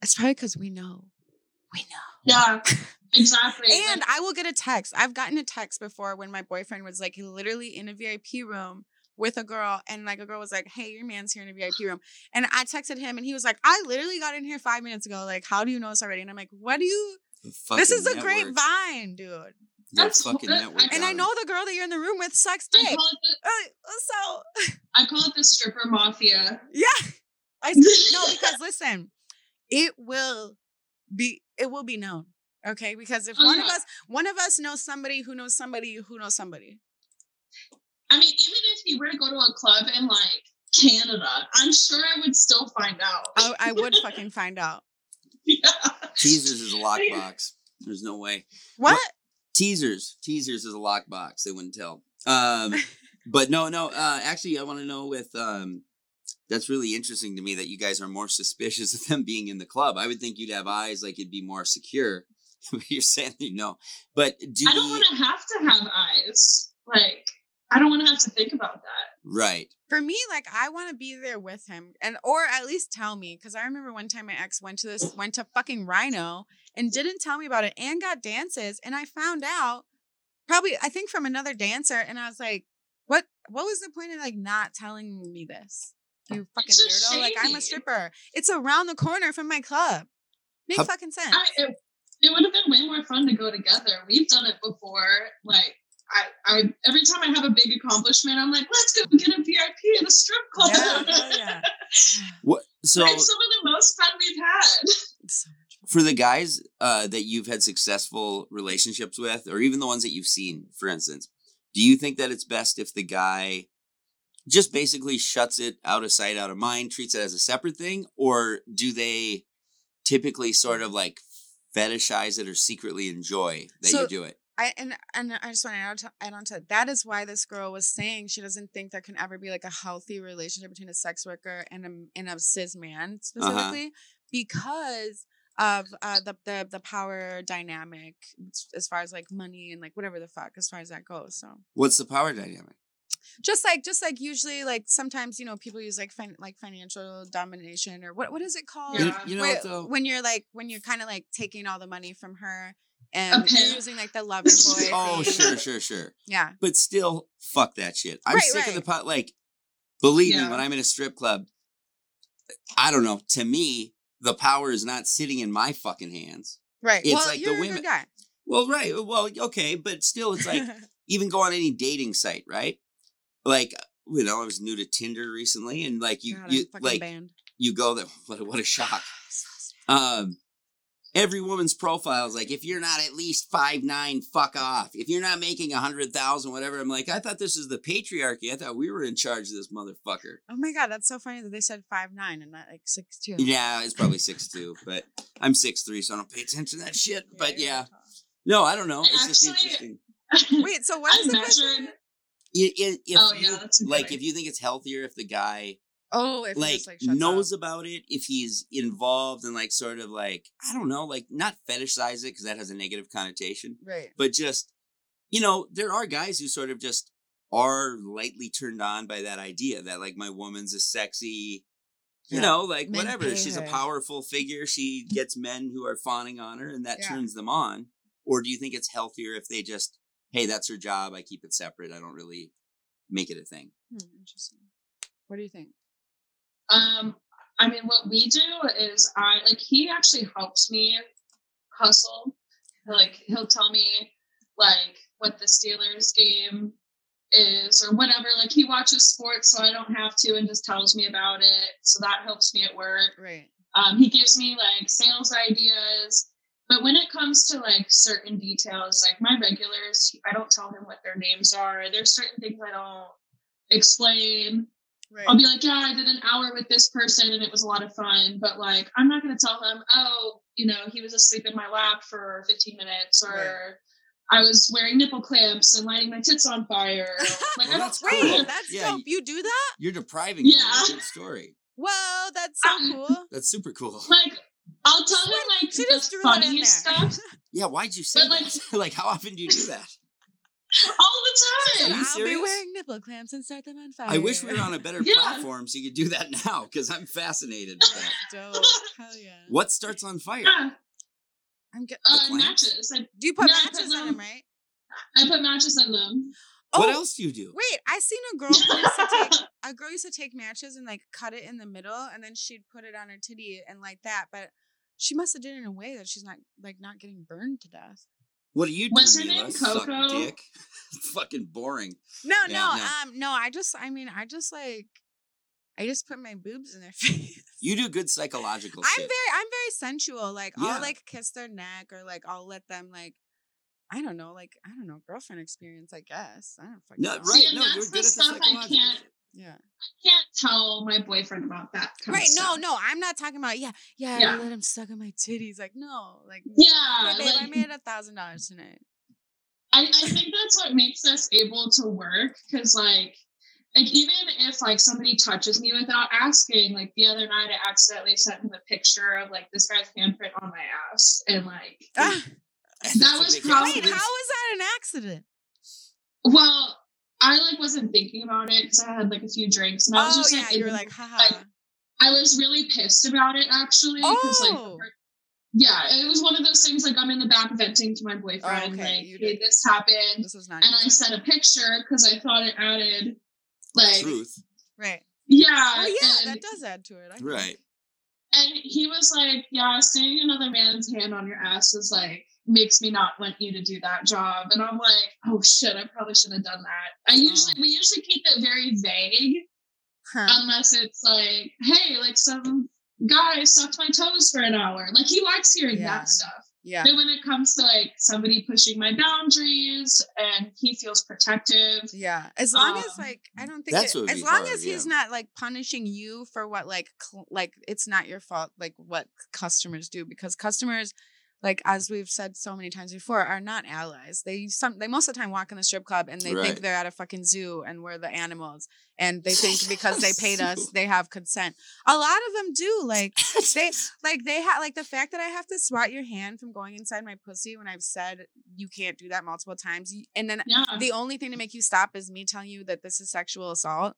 it's probably because we know. We know.
yeah, exactly.
And I will get a text. I've gotten a text before when my boyfriend was like literally in a VIP room with a girl, and like a girl was like, "Hey, your man's here in a VIP room," and I texted him, and he was like, "I literally got in here five minutes ago. Like, how do you know this already?" And I'm like, "What do you? This
fucking
is a
network.
grapevine, dude."
That's-
fucking
that-
network.
And I know the girl that you're in the room with sucks
I
dick.
call it the,
Uh, So
I call it the stripper mafia.
yeah, I no because listen, it will be it will be known. Okay, because if
Oh,
one of us one of us knows somebody who knows somebody who knows somebody,
I mean, even if he were to go to a club in like Canada, I'm sure I would still find out.
I, I would fucking find out.
yeah.
Teasers is a lockbox. There's no way.
What?
Teasers. Teasers is a lockbox. They wouldn't tell. Um, but no, no. Uh, actually, I want to know with. Um, that's really interesting to me that you guys are more suspicious of them being in the club. I would think you'd have eyes, like you'd be more secure. You're saying that you know, but do
I don't want to have to have eyes. Like, I don't want to have to think about that.
right?
For me, like I want to be there with him, and or at least tell me, because I remember one time my ex went to this, went to fucking Rhino, and didn't tell me about it, and got dances, and I found out, probably I think from another dancer, and I was like, what? What was the point of like not telling me this? You fucking
It's just
weirdo! Like I'm a stripper. It's around the corner from my club. Make
How-
fucking sense.
I, it, it would have been way more fun to go together. We've done it before. Like, I, I every time I have a big accomplishment, I'm like, let's go get a VIP at a strip club.
yeah, yeah.
What? So
it's some of the most fun we've had.
So
for the guys uh, that you've had successful relationships with, or even the ones that you've seen, for instance, do you think that it's best if the guy just basically shuts it out of sight, out of mind, treats it as a separate thing, or do they typically sort of like fetishize it or secretly enjoy that
So-
you do it?
I and and I just want to add, to, add on to that. That is why this girl was saying she doesn't think there can ever be like a healthy relationship between a sex worker and a and a cis man specifically because of uh, the the the power dynamic as far as like money and like whatever the fuck as far as that goes. So
What's the power dynamic?
Just like just like usually like sometimes you know people use like fin- like financial domination or what what is it called?
Yeah.
you know
Where-
what though?
when you're like when you're kind of like taking all the money from her and using like the lover boy.
Oh, sure, sure, sure.
Yeah.
But still, fuck that shit. I'm
Right,
sick of the pot. Like, believe me, when I'm in a strip club, I don't know. To me, the power is not sitting in my fucking hands.
Right.
It's
well,
like the
you're a
women-
good guy.
Well, right. Well, okay, but still, it's like even go on any dating site, right? Like, you know, I was new to Tinder recently, and like you,
God,
you like
banned.
you go there. What, a- what a shock. Um, every woman's profile is like, if you're not at least five nine, fuck off. If you're not making a hundred thousand, whatever. I'm like, I thought this is the patriarchy. I thought we were in charge of this motherfucker.
Oh my god, that's so funny that they said five nine and not like six two.
Yeah, it's probably six two, but I'm six three, so I don't pay attention to that shit. But yeah, no, I don't know. It's just interesting.
Wait, so what
I
is the question?
measured.
I- If
Oh,
you,
yeah, that's a good
like, if you think it's healthier if the guy
Oh, if
like,
like
knows
up.
about it, if he's involved and like sort of like I don't know, like not fetishize it because that has a negative connotation,
Right.
but just you know, there are guys who sort of just are lightly turned on by that idea that like my woman's a sexy, you
Yeah.
know, like
Men
whatever. She's a powerful figure. She gets men who are fawning on her, and that
Yeah.
turns them on. Or do you think it's healthier if they just, hey, that's her job. I keep it separate. I don't really make it a thing.
Hmm, interesting. What do you think?
Um, I mean, what we do is I like he actually helps me hustle. Like he'll tell me like what the Steelers game is or whatever. Like he watches sports, so I don't have to, and just tells me about it. So that helps me at work.
Right.
Um, he gives me like sales ideas. But when it comes to like certain details, like my regulars, I don't tell him what their names are. There's certain things I don't explain.
Right.
I'll be like, yeah, I did an hour with this person and it was a lot of fun. But like, I'm not going to tell him, oh, you know, he was asleep in my lap for 15 minutes or
Right.
I was wearing nipple clamps and lighting my tits on fire. Like,
Well, that's
don't
cool.
tell
Wait,
him.
that's
Yeah,
dope. You do that?
You're depriving them of
Yeah.
a good story.
Whoa, that's so
Um,
cool.
That's super cool.
Like, I'll tell him like
She
the
just threw that
funniest stuff
Yeah, why'd you say
But, like-
that? like, how often do you do that?
all the time.
Are
time.
you
I'll
serious?
be wearing nipple clamps and start them on fire.
I wish we were on a better
Yeah.
platform so you could do that now because I'm fascinated with that.
Dope. Hell yeah.
What starts on fire?
Yeah,
I'm get-
uh,
clamps?
matches. I,
Do you put
Yeah,
matches
put
in them,
them-
right?
I put matches on them.
What
Oh,
else do you do?
Wait, I seen a girl who used to take a girl used to take matches and like cut it in the middle, and then she'd put it on her titty and like that. But she must have did it in a way that she's not like not getting burned to death.
What do you do?
What's her name? Coco?
dick. Fucking boring.
No,
Yeah,
no,
no.
um, no. I just, I mean, I just like, I just put my boobs in their face.
You do good psychological
I'm
shit.
very, I'm very sensual. Like
Yeah.
I'll like kiss their neck or like I'll let them like, I don't know, like I don't know, girlfriend experience. I guess I don't fucking
no,
know.
right?
See, and
no, you're
that's
good
the
at the
stuff I
psychological.
can't-
shit.
I
Can't tell my boyfriend about that. Kind
Right.
Of
No,
stuff.
no. I'm not talking about. Yeah. Yeah.
Yeah.
I let him suck on my titties. Like no. Like
Yeah,
"Hey, babe, I made a thousand dollars tonight.
I, I think that's what makes us able to work because like like even if like somebody touches me without asking like the other night i accidentally sent him a picture of like this guy's handprint on my ass and like
Ah,
That was
big
probably-
wait,
accident.
how is that an accident?
well i like wasn't thinking about it because i had like a few drinks and i was
Oh
just
yeah,
like
you were like, haha.
like, i was really pissed about it actually 'cause, like
Oh.
yeah it was one of those things like i'm in the back venting to my boyfriend
okay,
like
you
hey this happened
this was not.
and i sent a picture because i thought it added like
Truth.
right.
yeah
Oh yeah,
and-
that does add to it. I think.
Right.
And he was like, Yeah, seeing another man's hand on your ass is like makes me not want you to do that job. And I'm like, oh shit, I probably should have done that. I usually we usually keep it very vague
Huh.
unless it's like, hey, like some guy sucked my toes for an hour. Like he likes hearing
Yeah.
that stuff.
yeah.
But when it comes to like somebody pushing my boundaries and he feels protective,
Yeah, as long as
Um,
like I don't think
That's
it,
what would
as long
hard,
as he's
yeah.
not like punishing you for what like cl- like it's not your fault like what customers do because customers like as we've said so many times before are not allies. They some they most of the time walk in the strip club and they
Right.
think they're at a fucking zoo and we're the animals and they think because they paid us they have consent. A lot of them do like they like they have like the fact that I have to swat your hand from going inside my pussy when I've said you can't do that multiple times and then
yeah.
the only thing to make you stop is me telling you that this is sexual assault.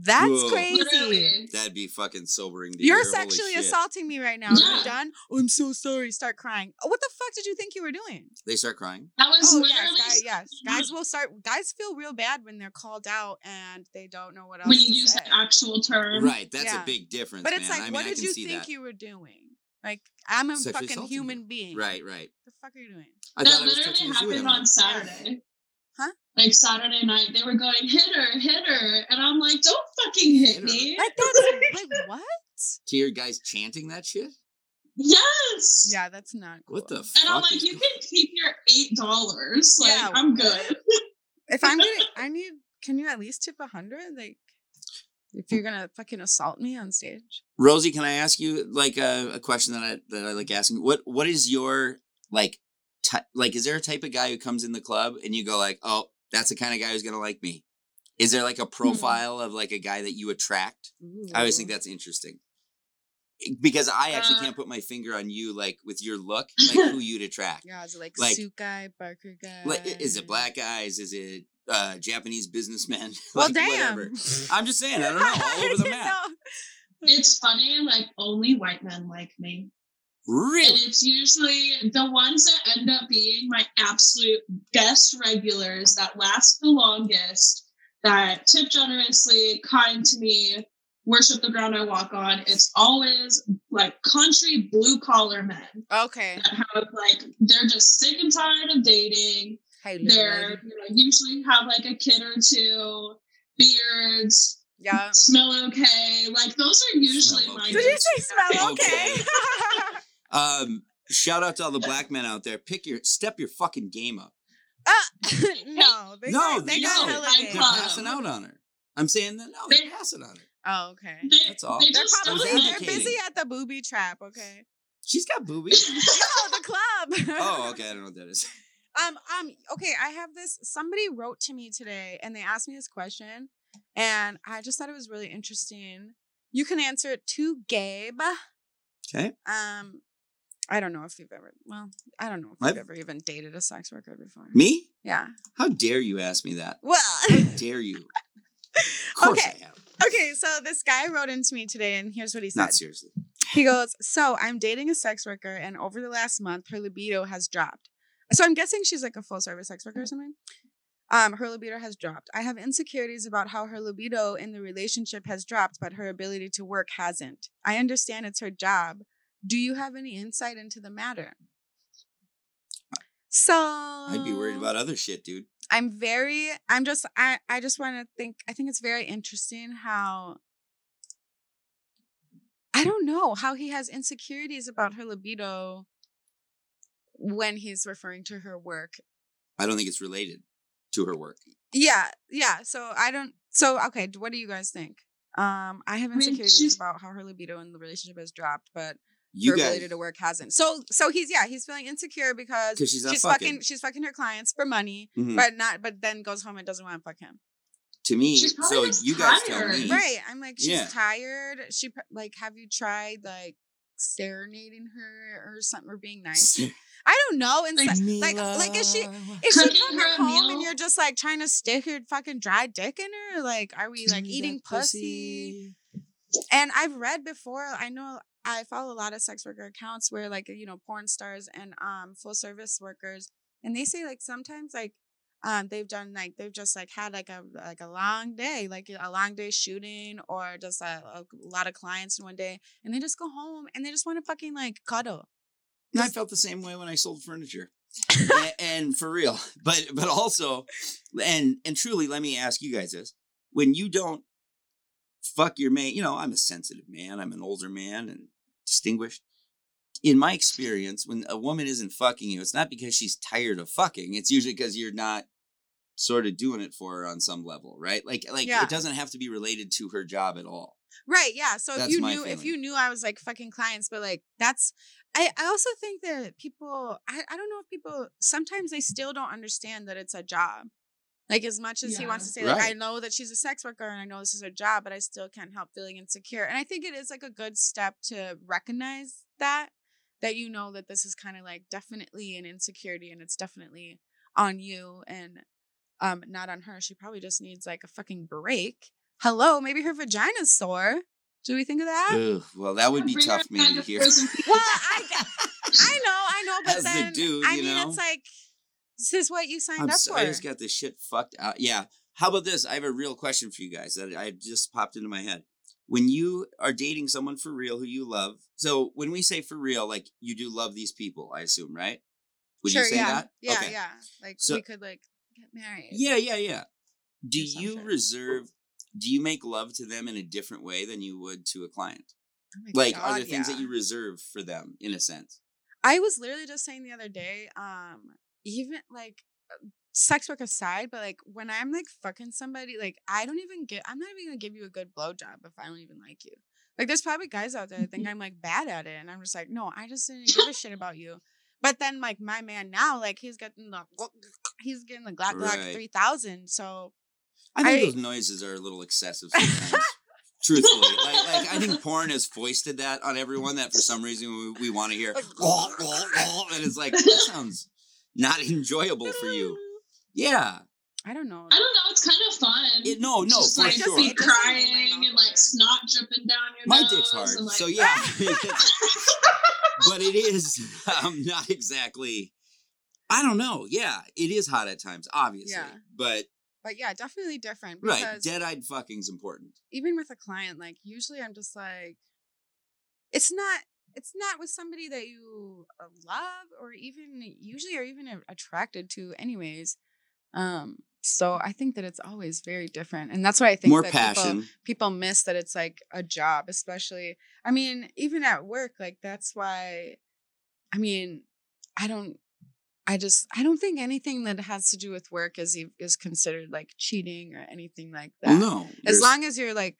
That's
Whoa.
crazy.
Literally.
That'd be fucking sobering. To
You're
hear.
Sexually assaulting me right now. Are
Yeah.
you done? Oh, I'm so sorry. Start crying. Oh, what the fuck did you think you were doing?
They start crying.
That was
Oh
literally
yes, guy, yes. Guys will start. Guys feel real bad when they're called out and they don't know what else
when
to
you use
say.
the actual term.
Right. That's
Yeah.
a big difference.
But it's
man.
like,
I mean,
what did you think
that.
you were doing? Like, I'm a
Sexually
fucking
assaulting you.
human being.
Right. Right.
What the fuck are you doing?
I
that
thought I was
literally
touching a
happened on Saturday.
Huh?
Like Saturday night, they were going hit her, hit her, and I'm like, don't fucking hit
Hit
me.
Like that's like what?
To hear guys chanting that shit.
yes.
Yeah, that's not cool.
What the?
And I'm like, you can keep your eight dollars. Like,
Yeah,
I'm good.
If I'm getting, I need. Can you at least tip a hundred? Like, if you're gonna fucking assault me on stage.
Rosie, can I ask you like a, a question that I that I like asking? What What is your like? Ty- like, is there a type of guy who comes in the club and you go like, oh, that's the kind of guy who's gonna like me? Is there like a profile of like a guy that you attract? I always think that's interesting because I actually
Uh,
can't put my finger on you like with your look, like who you'd attract.
Yeah, is it like,
like-
suit guy, barker guy?
Like, is it black guys? Is it uh, Japanese businessmen?
Well,
like,
damn.
whatever. I'm just saying. I don't know. All over the map.
know.
It's funny, like only white men like me. And it's usually the ones that end up being my absolute best regulars that last the longest, that tip generously, kind to me, worship the ground I walk on. It's always like country blue collar men
Okay.
that have like they're just sick and tired of dating.
Hey,
They're you know, usually have like a kid or two, beards,
Yeah.
smell okay. Like those are usually
Smell
my.
okay.
Did you say smell
guys.
okay?
Um, shout out to all the black men out there. Pick your step your fucking game up.
uh, no, they
no,
got, they
no,
got hella
I
game.
they're passing out on her. I'm saying that no, they're
They-
passing on her.
Oh, okay.
They,
That's all.
They
They're
just
I was
probably they're
advocating.
busy at the booby trap. Okay.
She's got boobies.
no, the club.
oh, okay. I don't know what that is.
Um, um, okay, I have this. Somebody wrote to me today and they asked me this question, and I just thought it was really interesting. You can answer it to Gabe.
Okay.
Um, I don't know if you've ever. Well, I don't know if
I've-
you've ever even dated a sex worker before.
Me?
Yeah.
How dare you ask me that?
Well.
How dare you? Of course
Okay.
I have.
okay, so this guy wrote into me today, and here's what he said.
Not seriously.
He goes, So I'm dating a sex worker, and over the last month, her libido has dropped. So I'm guessing she's like a full service sex worker or something. Um, her libido has dropped. I have insecurities about how her libido in the relationship has dropped, but her ability to work hasn't. I understand it's her job. Do you have any insight into the matter? So
I'd be worried about other shit, dude.
I'm very I'm just I I just want to think I think it's very interesting how I don't know how he has insecurities about her libido when he's referring to her work.
I don't think it's related to her work.
Yeah, yeah. So I don't so okay, what do you guys think? Um I have
I mean,
insecurities about how her libido in the relationship has dropped, but
You
her
guys,
ability to work hasn't. So so he's yeah, he's feeling insecure because
because she's
she's
fucking.
fucking she's fucking her clients for money,
Mhm.
but not but then goes home and doesn't want to fuck him.
to me, so
just
you guys tell me.
Right. I'm like, she's
Yeah.
tired. She like, have you tried like serenading her or something or being nice? I don't know. And
Like,
like, like is she is she
Cooking
coming
her
home
meal?
and you're just like trying to stick your fucking dry dick in her? Like, are we like eating pussy? And I've read before. I know I follow a lot of sex worker accounts where like you know porn stars and um full service workers, and they say like sometimes like um they've done like they've just like had like a like a long day like a long day shooting or just a, a lot of clients in one day and they just go home and they just want to fucking like cuddle
And I felt the same way when I sold furniture. and, and for real. But but also and and truly let me ask you guys this. When you don't fuck your man. you know, I'm a sensitive man, I'm an older man and distinguished. In my experience, when a woman isn't fucking you, it's not because she's tired of fucking. It's usually because you're not sort of doing it for her on some level, right? Like like
Yeah.
it doesn't have to be related to her job at all.
Right. Yeah. So if you knew, if you knew I was like fucking clients, but like that's, I, I also think that people, I, I don't know if people, sometimes they still don't understand that it's a job. Like as much as he wants to say, like, I know that she's a sex worker and I know this is her job, but I still can't help feeling insecure. And I think it is like a good step to recognize that, that you know that this is kind of like definitely an insecurity and it's definitely on you and um not on her. She probably just needs like a fucking break. Hello, maybe her vagina's sore. Do we think of that?
Ugh, well, that would be tough maybe
kind
to
of
Well, I, I know, I know, but
As
then
dude,
I mean,
know?
it's like this is what you signed
I'm
up
so-
for.
I just got this shit fucked out. Yeah. How about this? I have a real question for you guys that I just popped into my head. When you are dating someone for real who you love, so when we say for real, like you do love these people, I assume, right? Would
sure,
you say
yeah,
that?
yeah,
Okay.
yeah. Like
So-
we could like get married.
Yeah, yeah, yeah. Do you
shit.
reserve? Do you make love to them in a different way than you would to a client?
Oh
Like, are
God,
there things that you reserve for them in a sense?
I was literally just saying the other day, um, even like uh, sex work aside, but like when I'm like fucking somebody, like I don't even get I'm not even gonna give you a good blowjob if I don't even like you. Like there's probably guys out there that think I'm like bad at it, and I'm just like, no, I just didn't give a shit about you. But then like my man now, like he's getting the he's getting the Glock Glock
Right.
three thousand. So
I think
I-
those noises are a little excessive sometimes. Truthfully, like, like I think porn has foisted that on everyone that for some reason we, we want to hear, and it's like that sounds not enjoyable for you. Yeah,
I don't know.
I don't know. It's kind of fun.
it, no, no,
just
for
like
sure.
be
It doesn't make my
crying and like snot dripping down your
My
nose.
dick's hard,
and, like,
so yeah, but it is um, not exactly. I don't know. Yeah, it is hot at times, obviously,
Yeah.
but
But yeah, definitely different.
right, dead-eyed fucking's important.
even with a client, like usually I'm just like, it's not. It's not with somebody that you uh, love or even usually are even attracted to, anyways. Um, so I think that it's always very different, and that's why I think
More
that people
passion.
people miss that it's like a job, especially. I mean, even at work, like that's why. I mean, I don't. I just I don't think anything that has to do with work is is considered like cheating or anything like that.
No,
As long as you're like,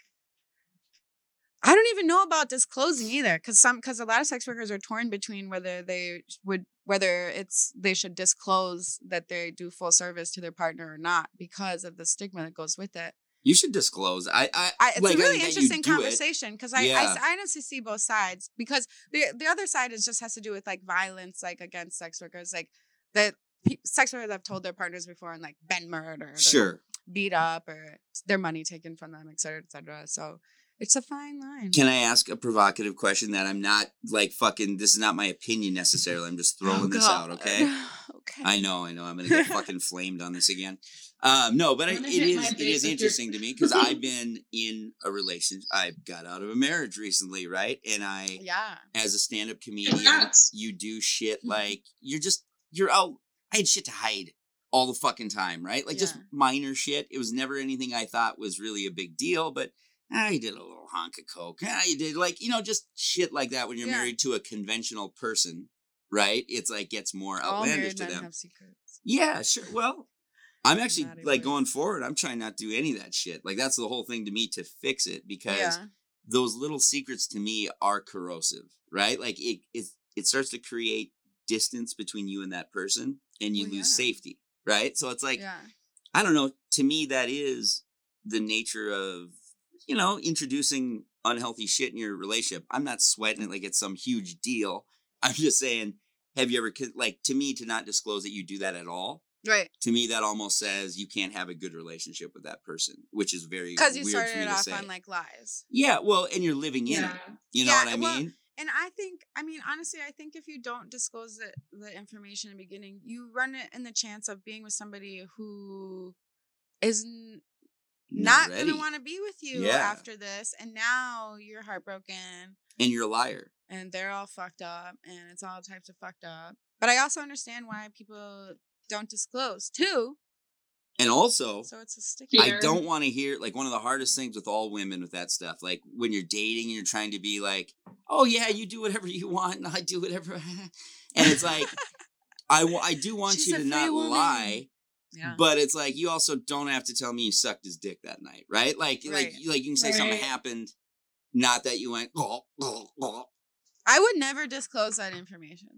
I don't even know about disclosing either, because some because a lot of sex workers are torn between whether they would whether it's they should disclose that they do full service to their partner or not because of the stigma that goes with it.
You should disclose. I, I,
I, it's
like,
a really interesting conversation because I,
Yeah.
I I honestly see both sides because the the other side is just has to do with like violence like against sex workers like that pe- sex workers have told their partners before and like been murdered
Sure.
beat up or their money taken from them et cetera et cetera so it's a fine line
Can I ask a provocative question that I'm not like fucking? This is not my opinion necessarily. I'm just throwing
Oh,
this out. Okay.
okay
I know, I know. I'm gonna get fucking flamed on this again. Um, no, but I,
I'm
it
gonna hit my
is it
face
is
with your-
interesting to me because I've been in a relationship. I got out of a marriage recently, right? And I,
yeah
as a stand-up comedian, you do shit
Mhm.
like you're just you're out. I had shit to hide all the fucking time, right? Like just minor shit. It was never anything I thought was really a big deal, but ah, you did a little honk of coke. Ah, you did like you know just shit like that when you're
Yeah.
married to a conventional person, right? It's like gets more outlandish to them.
have secrets
Yeah, sure. Well, I'm actually like going forward. I'm trying not to do any of that shit. Like that's the whole thing to me to fix it because
yeah
those little secrets to me are corrosive, right? Like it it it starts to create distance between you and that person, and you
Well,
lose
yeah.
safety, right? So it's like
yeah
I don't know. To me, that is the nature of you know introducing unhealthy shit in your relationship. I'm not sweating it like it's some huge deal. I'm just saying. Have you ever like to me to not disclose that you do that at all?
right
to me that almost says you can't have a good relationship with that person which is very
because you
weird
started
for me
it off
say.
on like lies
yeah well and you're living in
Yeah.
it you know
Yeah,
what i
well,
mean
And I think, I mean, honestly, I think if you don't disclose the, the information in the beginning, you run it in the chance of being with somebody who is not, gonna want to be with you
Yeah.
after this. And now you're heartbroken
and you're a liar
and they're all fucked up and it's all types of fucked up. But I also understand why people don't disclose too.
and also
So it's a sticky.
i don't want to hear like one of the hardest things with all women with that stuff like when you're dating and you're trying to be like oh yeah you do whatever you want and i do whatever and it's like I, I do want
She's
you to not
woman.
lie
Yeah.
But it's like you also don't have to tell me you sucked his dick that night, right? Like, like,
Right.
like you can say something happened, not that you went. Oh, oh, oh.
I would never disclose that information.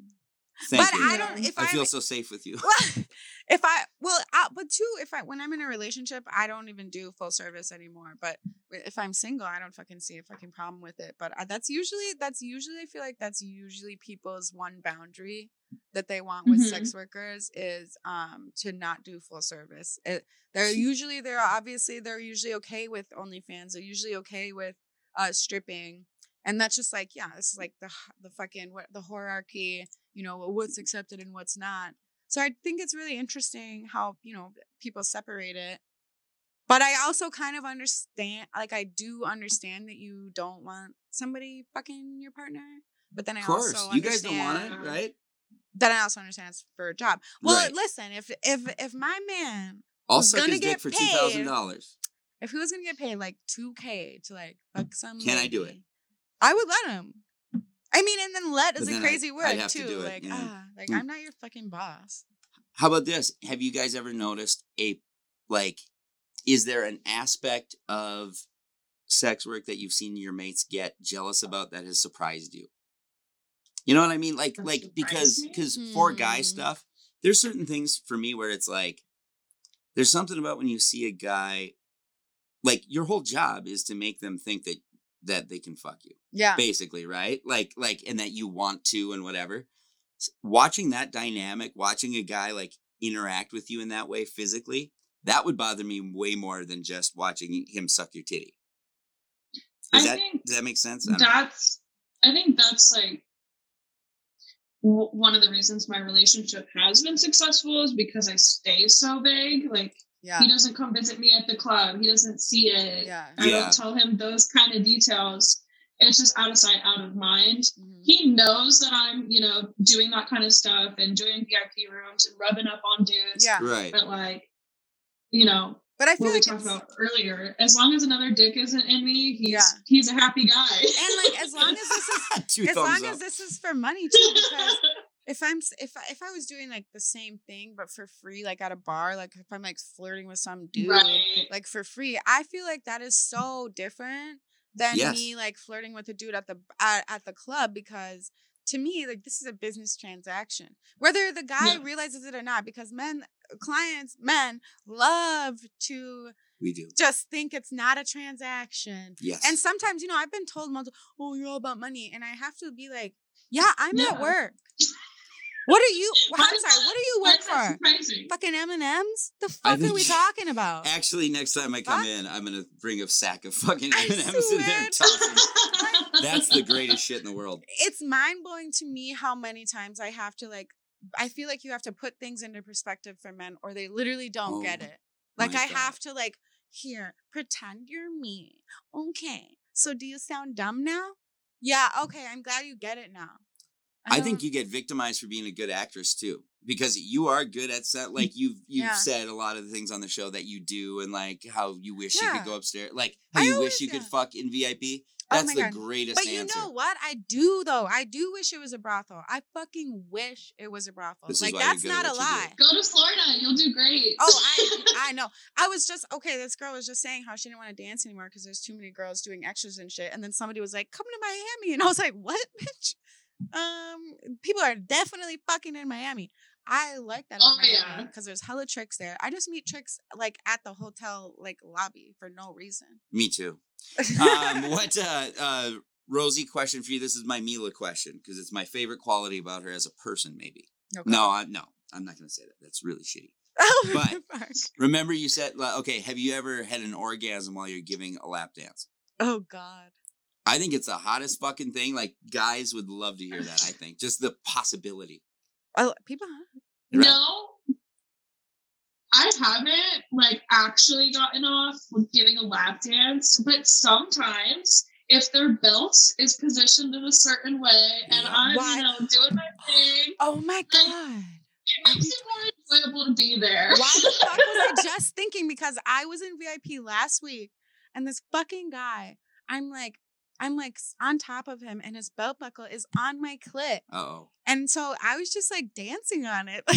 Thank
but
you.
I don't, if
I
I,
feel so safe with you.
Well, if I well, uh, but too, if I when I'm in a relationship, I don't even do full service anymore. But if I'm single, I don't fucking see a fucking problem with it. But uh, that's usually that's usually I feel like that's usually people's one boundary that they want with sex workers is um to not do full service. It, they're usually they're obviously they're usually okay with OnlyFans. They're usually okay with uh stripping. And that's just like, yeah, this is like the the fucking what the hierarchy, you know, what's accepted and what's not. So I think it's really interesting how, you know, people separate it. But I also kind of understand like I do understand that you don't want somebody fucking your partner. But then I
Of course,
also
you guys don't want it, right?
Then I also understand it's for a job. Well,
Right.
listen, if if if my man
suck
gonna get
for two thousand dollars.
if he was gonna get paid like two K to like fuck some
Can I do it?
I would let him. I mean, and then let is a crazy
I'd-
word
to
too.
it,
like
yeah.
ah, like
Mm.
I'm not your fucking boss.
How about this? Have you guys ever noticed a like? Is there an aspect of sex work that you've seen your mates get jealous about that has surprised you? You know what I mean? Like,
That
like because because for guy
Hmm.
stuff, there's certain things for me where it's like, there's something about when you see a guy, like your whole job is to make them think that that they can fuck you
Yeah,
basically right like like and that you want to and whatever watching that dynamic watching a guy like interact with you in that way physically that would bother me way more than just watching him suck your titty Does
I
that
think
does that make sense I don't know.
that's i think that's like w- one of the reasons my relationship has been successful is because i stay so vague like
yeah,
he doesn't come visit me at the club he doesn't see it.
Yeah.
i
Yeah.
don't tell him those kind of details. It's just out of sight out of mind.
Mhm.
he knows that i'm you know doing that kind of stuff and doing vip rooms and rubbing up on dudes.
Yeah,
right.
But like you know
but I feel
what we talked about earlier as long as another dick isn't in me he's
Yeah.
he's a happy guy
and like as long as this is as long
up
as this is for money too, because if I'm if I, if I was doing like the same thing but for free, like at a bar, like if I'm like flirting with some dude,
right
like for free, I feel like that is so different than
Yes.
me like flirting with a dude at the at, at the club because to me like this is a business transaction whether the guy
Yeah.
realizes it or not because men clients men love to
We do.
just think it's not a transaction.
Yes.
And sometimes, you know, I've been told multiple, oh, you're all about money. And I have to be like, yeah, I'm at work. What are you, I'm sorry, what do you work for? Fucking M&M's? The
I
fuck are we talking about?
Actually, next time I come
Fuck.
in, I'm gonna bring a sack of fucking M and M's in there.
swear
and toss 'em. That's the greatest shit in the world.
it's mind blowing to me how many times I have to like I feel like you have to put things into perspective for men or they literally don't oh get
Oh,
it. Like I have to like here, pretend you're me. Okay. So do you sound dumb now? Yeah, okay, I'm glad you get it now.
I think
um
you get victimized for being a good actress too, because you are good at set. Like you've you've
Yeah.
said a lot of the things on the show that you do, and like how you wish you could go upstairs, like how
I
you wish you could
yeah.
fuck in VIP.
Oh
That's
my
the
God.
greatest
But you
answer.
know what? I do though. I do wish it was a brothel. I fucking wish it was a brothel.
This
like that's not a
what do.
lie.
Go to Florida. You'll do great.
Oh, I I know. I was just okay. This girl was just saying how she didn't want to dance anymore because there's too many girls doing extras and shit. And then somebody was like, "Come to Miami," and I was like, "What, bitch?" Um, people are definitely fucking in Miami. I like that.
Oh, yeah.
because there's hella tricks there. I just meet tricks like at the hotel like lobby for no reason.
Me too. Um, what uh, uh, Rosie question for you? This is my Mila question because it's my favorite quality about her as a person. Maybe
Okay.
no, I, no, I'm not gonna say that. That's really shitty.
Oh,
But-. Remember, you said like, okay. Have you ever had an orgasm while you're giving a lap dance?
oh God.
I think it's the hottest fucking thing. Like guys would love to hear that. I think just the possibility.
Oh, people.
Right.
No, I haven't like actually gotten off with giving a lap dance, but sometimes if their belt is positioned in a certain way and I'm
Why?
you know doing my thing,
Oh my God.
it makes it more enjoyable to be there.
Why the fuck was I just thinking? Because I was in VIP last week and this fucking guy, I'm like, I'm like on top of him and his belt buckle is on my clit.
Oh,
And so I was just like dancing on it.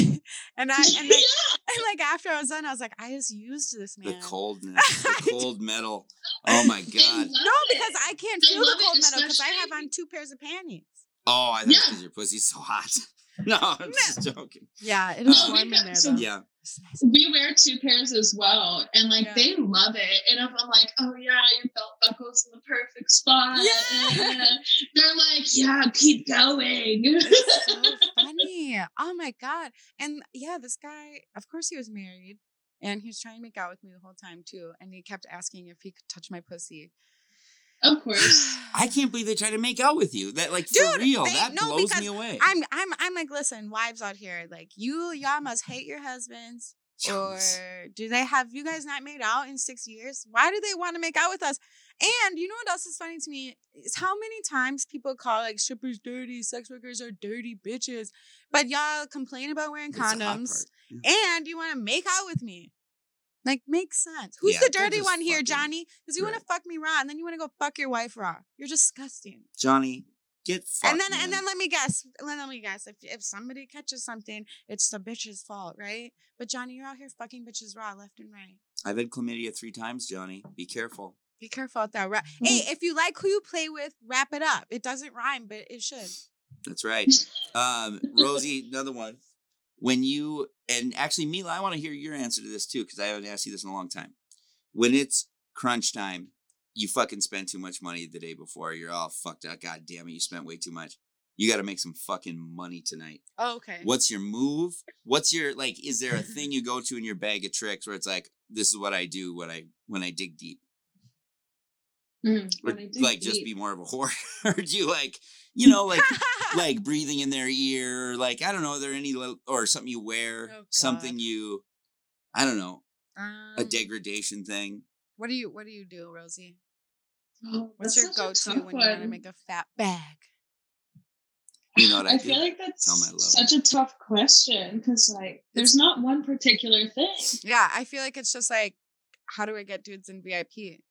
and I and like, and like after I was done, I was like, I just used this man.
the coldness, the cold metal. Oh my god.
love
No,
it.
because I can't
They
feel the cold metal because I have on two pairs of panties.
Oh, I think
Yeah.
because your pussy's so hot. No, I'm just joking.
Yeah, it
No,
warm in there
some-
though.
Yeah.
Nice.
we wear two pairs as well, and like
Yeah.
they love it. And if I'm like, "Oh yeah, your belt buckle's in the perfect spot,"
Yeah.
and they're like, "Yeah, keep going."
It's so funny. Oh my god. And yeah, this guy, of course he was married. And he was trying to make out with me the whole time too. And he kept asking if he could touch my pussy.
Of course.
I can't believe they try to make out with you. That like for real.
they-
that
no,
blows me away.
I'm I'm I'm like, listen, wives out here, like you y'all must hate your husbands. Or do they have you guys not made out in six years? Why do they want to make out with us? And you know what else is funny to me is how many times people call like strippers dirty, sex workers are dirty bitches, but y'all complain about wearing
That's the hot
condoms.
Yeah.
and you want to make out with me. Like makes sense. Who's
Yeah,
the dirty one here,
fucking-
Johnny? Because you want to fuck me raw and then you want to go fuck your wife raw. You're disgusting.
Johnny, get fucked.
and then
man.
and then let me guess. Let me guess. If if somebody catches something, it's the bitch's fault, right? But Johnny, you're out here fucking bitches raw left and right.
I've had chlamydia three times, Johnny. Be careful.
Be careful out there. Hey, if you like who you play with, wrap it up. It doesn't rhyme, but it should.
That's right. Um, Rosie, another one. When you and actually Mila, I want to hear your answer to this too because I haven't asked you this in a long time. When it's crunch time, you fucking spend too much money the day before. You're all fucked up. God damn it, you spent way too much. You got to make some fucking money tonight.
Oh, okay.
What's your move? What's your like? Is there a thing you go to in your bag of tricks where it's like, this is what I do when I when I dig deep?
Mm,
Or,
when I dig
like just
deep.
be more of a whore, or do you like, you know, like like breathing in their ear, like I don't know, are there any little or something you wear,
Oh,
something you, I don't know, a
Um,
degradation thing.
What do you What do you do, Rosie?
Oh,
What's your go to when you want to make a fat bag?
You know what I,
I feel like that's
Tell 'em I love
such a tough question because, like, there's not one particular thing.
Yeah, I feel like it's just like, how do I get dudes in VIP?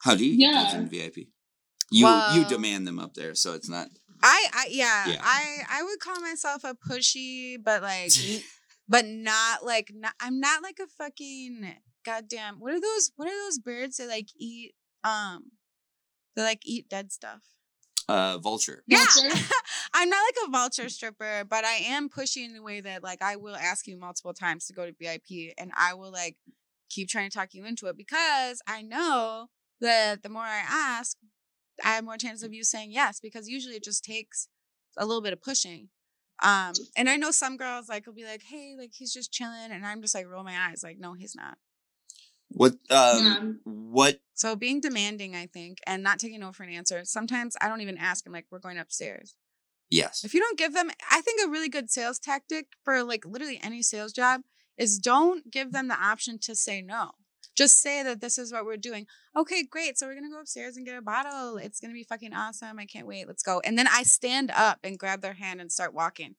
How do you get dudes
Yeah.
in VIP? You you demand them up there, so it's not.
I, I yeah,
Yeah.
I I would call myself a pushy, but like, but not like not, I'm not like a fucking goddamn. What are those? What are those birds that like eat? Um, they like eat dead stuff.
Uh, vulture.
Yeah,
Vulture?
I'm not like a vulture stripper, but I am pushy in the way that like I will ask you multiple times to go to VIP, and I will like keep trying to talk you into it because I know that the more I ask, I have more chance of you saying yes because usually it just takes a little bit of pushing. Um, and I know some girls like will be like, "Hey, like he's just chilling," and I'm just like roll my eyes, like, "No, he's not."
What um
Yeah.
what
So being demanding, I think, and not taking no for an answer. Sometimes I don't even ask. I'm like, "We're going upstairs."
yes.
If you don't give them, I think a really good sales tactic for like literally any sales job is don't give them the option to say no. Just say that this is what we're doing. Okay, great. So we're gonna go upstairs and get a bottle. It's gonna be fucking awesome. I can't wait. Let's go. And then I stand up and grab their hand and start walking.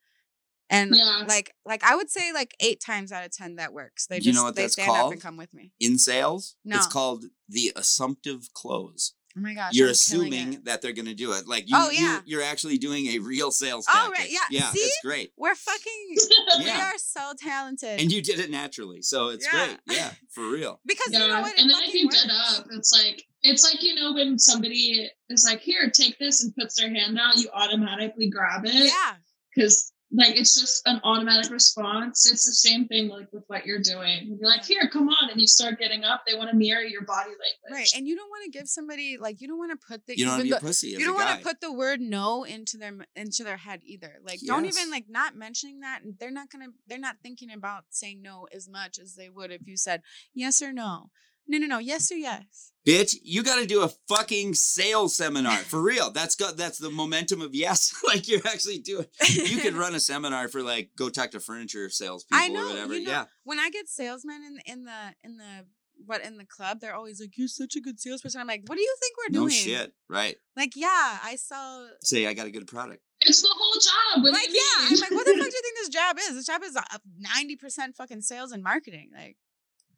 And
Yeah.
like, like I would say like eight times out of ten that works. They just You
know what
they stand up
called?
and come with me.
In sales,
No.
it's called the assumptive close.
Oh my gosh.
you're
I'm
assuming that they're going to do it. Like oh, you,
Oh, yeah.
you, are actually doing a real sales
Oh, right, yeah.
Yeah,
See?
it's great.
we're fucking. We
Yeah.
are so talented.
And you did it naturally, so it's
Yeah.
great. Yeah, for real.
because
yeah.
you know what? It
and then if
fucking
you
works.
get up, it's like it's like you know when somebody is like, "Here, take this," and puts their hand out, you automatically grab it
Yeah.
because like it's just an automatic response. It's the same thing like with what you're doing. You're like, "Here, come on," and you start getting up. They want to mirror your body language.
Right. And you don't want to give somebody like you don't want to put the
You don't want to
even
be a pussy.
You don't want to put the word no into their into their head either. Like don't even like not mentioning that they're not going to they're not thinking about saying no as much as they would if you said yes or no. No, no, no. Yes or yes.
Bitch, you got to do a fucking sales seminar for real. That's got that's the momentum of yes. like you're actually doing. You could run a seminar for like go talk to furniture salespeople
I know,
or whatever.
you know,
yeah,
when I get salesmen in in the in the what in the club, they're always like, "You're such a good salesperson." I'm like, "What do you think we're
no
doing?"
shit. Right.
Like, yeah, I sell
Say I got a good product.
It's the whole job. What
like, yeah, I'm like, what the fuck do you think this job is? This job is ninety percent fucking sales and marketing. Like,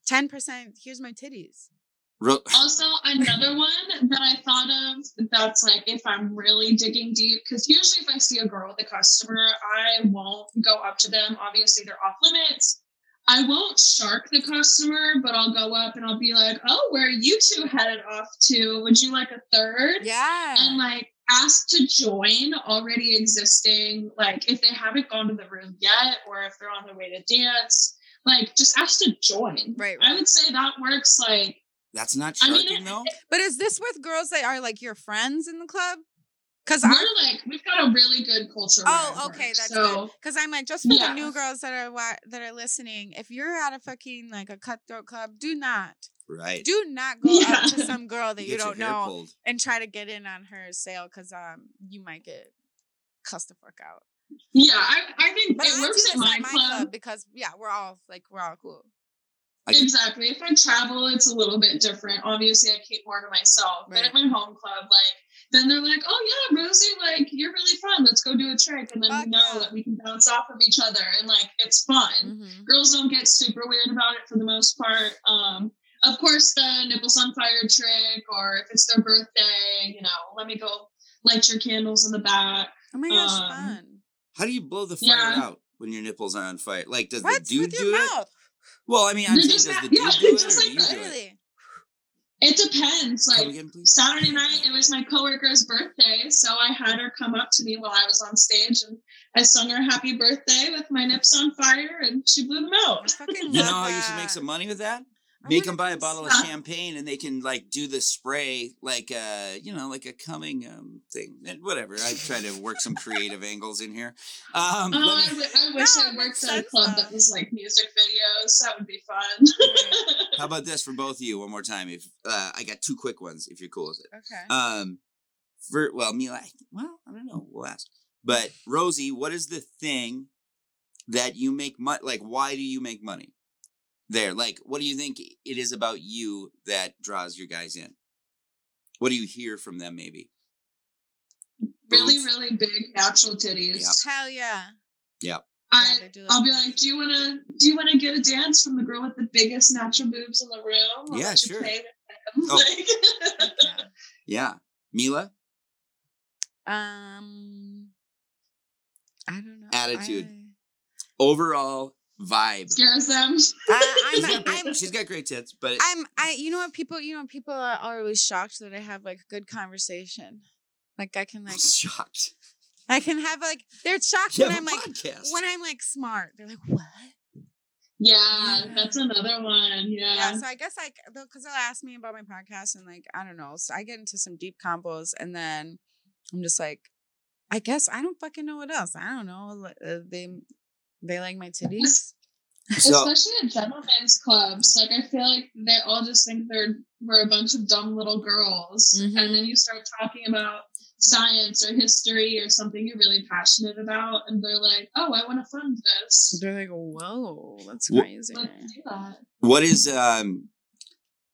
ten percent. Here's my titties.
Ro-
Also, another one that I thought of that's like if I'm really digging deep, because usually if I see a girl with a customer, I won't go up to them. Obviously, they're off limits. I won't shark the customer, but I'll go up and I'll be like, oh, where are you two headed off to? Would you like a third?
Yeah.
And like ask to join already existing, like if they haven't gone to the room yet or if they're on their way to dance, like just ask to join.
Right,
I would say that works like
That's not
I mean, it-
though.
but is this with girls that are like your friends in the club? Because
we're
I.
like we've got a really good culture.
Oh, okay,
work.
that's
so
good. Because I'm like, just for
Yeah.
the new girls that are wa- that are listening, if you're at a fucking like a cutthroat club, do not,
Right.
do not go up to some girl that you
Get your
don't know
pulled.
and try to get in on her sale because um you might get cussed the fuck out.
Yeah, I, I think
But
it
I
works
this
at my,
at my
club.
club because yeah, we're all like we're all cool.
Exactly. If I travel, it's a little bit different. Obviously, I keep more to myself. But
Right.
at my home club, like then they're like, "Oh yeah, Rosie, like you're really fun. Let's go do a trick." And then
Fuck
we know
yeah.
that we can bounce off of each other, and like it's fun.
Mhm.
girls don't get super weird about it for the most part. Um, of course, the nipples on fire trick, or if it's their birthday, you know, let me go light your candles in the back.
Oh my gosh,
Um,
fun!
How do you blow the fire
Yeah.
out when your nipples are on fire? Like, does
What
the dude
with
do
your
it?
mouth?
Well, I mean, I'm saying,
just
does the dude
yeah,
do it,
it's
or
just
do
like
you
that.
do it?
It depends. Like
again.
Saturday night, it was my coworker's birthday, so I had her come up to me while I was on stage, and I sung her happy birthday with my nips on fire, and she blew them out.
fucking
You know
love
how you should make some money with that?
I
Make them buy a
come
bottle of champagne, and they can like do the spray, like uh, you know, like a coming um thing, and whatever. I try to work some creative angles in here. Um,
Oh,
let
I,
me-
w- I wish
No,
I worked at a club
though.
that was like music videos. That would be fun.
how about this for both of you? One more time. If uh, I got two quick ones, if you're cool with it.
Okay.
Um, for well, Mila, I- well, I don't know. We'll ask. But Rosie, what is the thing that you make money? Like, why do you make money? There, like, what do you think it is about you that draws your guys in? What do you hear from them? Maybe.
really,
Boobs.
really big natural titties.
Hell yeah.
I,
they
I'll be like, do you want to do you want to get a dance from the girl with the biggest natural boobs in the room? I'll
Yeah, sure. Oh.
Like-
yeah.
Yeah, Mila.
Um, I don't know.
Attitude. Overall vibe.
scares them.
I, I'm, I'm,
she's got great tits, but
I'm, I, you know what? People, you know, people are always shocked that I have like good conversation. Like I can, like,
shocked.
I can have like, they're shocked
You
when I'm like,
podcast.
when I'm like smart. They're like, what?
Yeah,
Yeah.
that's another one. Yeah.
Yeah, so I guess like because they'll ask me about my podcast and like I don't know, so I get into some deep combos and then I'm just like, I guess I don't fucking know what else. I don't know. uh, They they like my titties.
So
Especially at gentlemen's clubs. Like I feel like they all just think they're we're a bunch of dumb little girls.
Mhm.
And then you start talking about science or history or something you're really passionate about, and they're like, Oh, I want to fund this.
They're like, whoa, that's
Wha-
crazy.
Let's do that.
what is um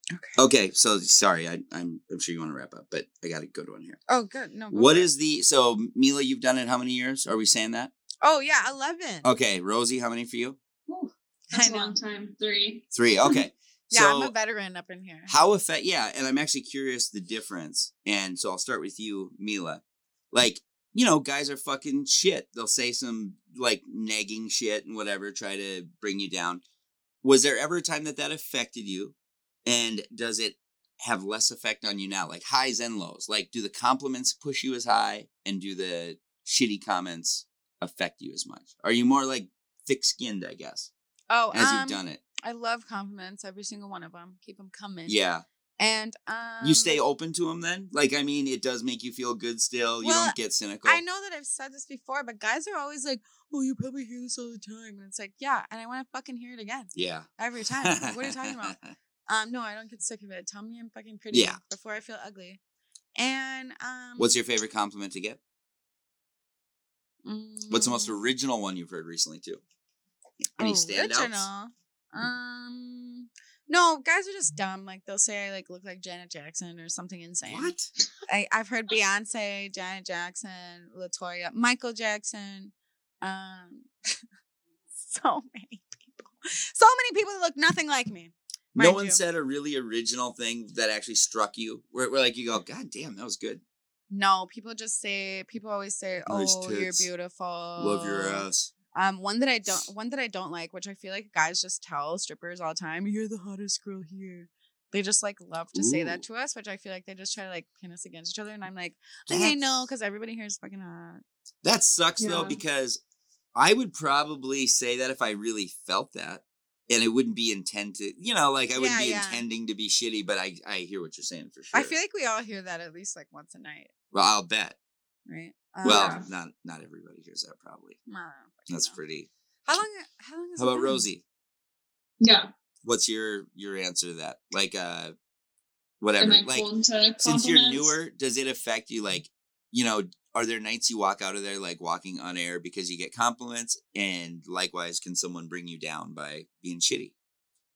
Okay.
okay, so sorry, I, I'm I'm sure you want to wrap up, but I got a good one here.
Oh, good. No. go
What
for it.
is the so Mila? You've done it how many years? Are we saying that?
Oh yeah, eleven.
Okay, Rosie, how many for you?
Whew,
I
That's a
know.
long time. Three.
Three. Okay.
Yeah,
so
I'm a veteran up in here.
how effect? Yeah, and I'm actually curious the difference. And so I'll start with you, Mila. Like you know, guys are fucking shit. They'll say some like nagging shit and whatever, try to bring you down. Was there ever a time that that affected you? And does it have less effect on you now? Like highs and lows. Like, do the compliments push you as high, and do the shitty comments affect you as much? Are you more like thick skinned? I guess
oh,
as
um,
you've done it.
I love compliments. Every single one of them. Keep them coming.
Yeah.
And um,
you stay open to them then? Like, I mean, it does make you feel good still. You don't get cynical.
I know that I've said this before, but guys are always like, "Oh, you probably hear this all the time," and it's like, yeah, and I want to fucking hear it again
Yeah.
every time. Like, what are you talking about? Um, no, I don't get sick of it. Tell me I'm fucking pretty
Yeah.
before I feel ugly. And um,
What's your favorite compliment to get? What's the most
mm,
original one you've heard recently too? Any standouts?
original? Um, no, guys are just dumb. Like they'll say I like look like Janet Jackson or something insane.
What?
I, I've heard Beyonce, Janet Jackson, Latoya, Michael Jackson, um, so many people, so many people that look nothing like me.
No one
you.
said a really original thing that actually struck you. Where, where like you go, God damn, that was good.
No, people just say. People always say,
Nice
"Oh, you're beautiful."
Love your ass.
Um, one that I don't, one that I don't like, which I feel like guys just tell strippers all the time, "You're the hottest girl here." They just like love to say that to us, which I feel like they just try to like pin us against each other, and I'm like, okay, no, because everybody here is fucking hot.
That sucks though because I would probably say that if I really felt that, and it wouldn't be intended. You know, like I wouldn't
Yeah,
be
yeah.
intending to be shitty, but I I hear what you're saying for sure.
I feel like we all hear that at least like once a night,
well, I'll bet.
right?
well,
Um,
not not everybody hears that probably. That's
know.
pretty.
How long? How long?
How about
been?
Rosie?
Yeah.
What's your your answer to that? Like uh whatever. Like since you're newer, does it affect you like you know, are there nights you walk out of there like walking on air because you get compliments and likewise can someone bring you down by being shitty?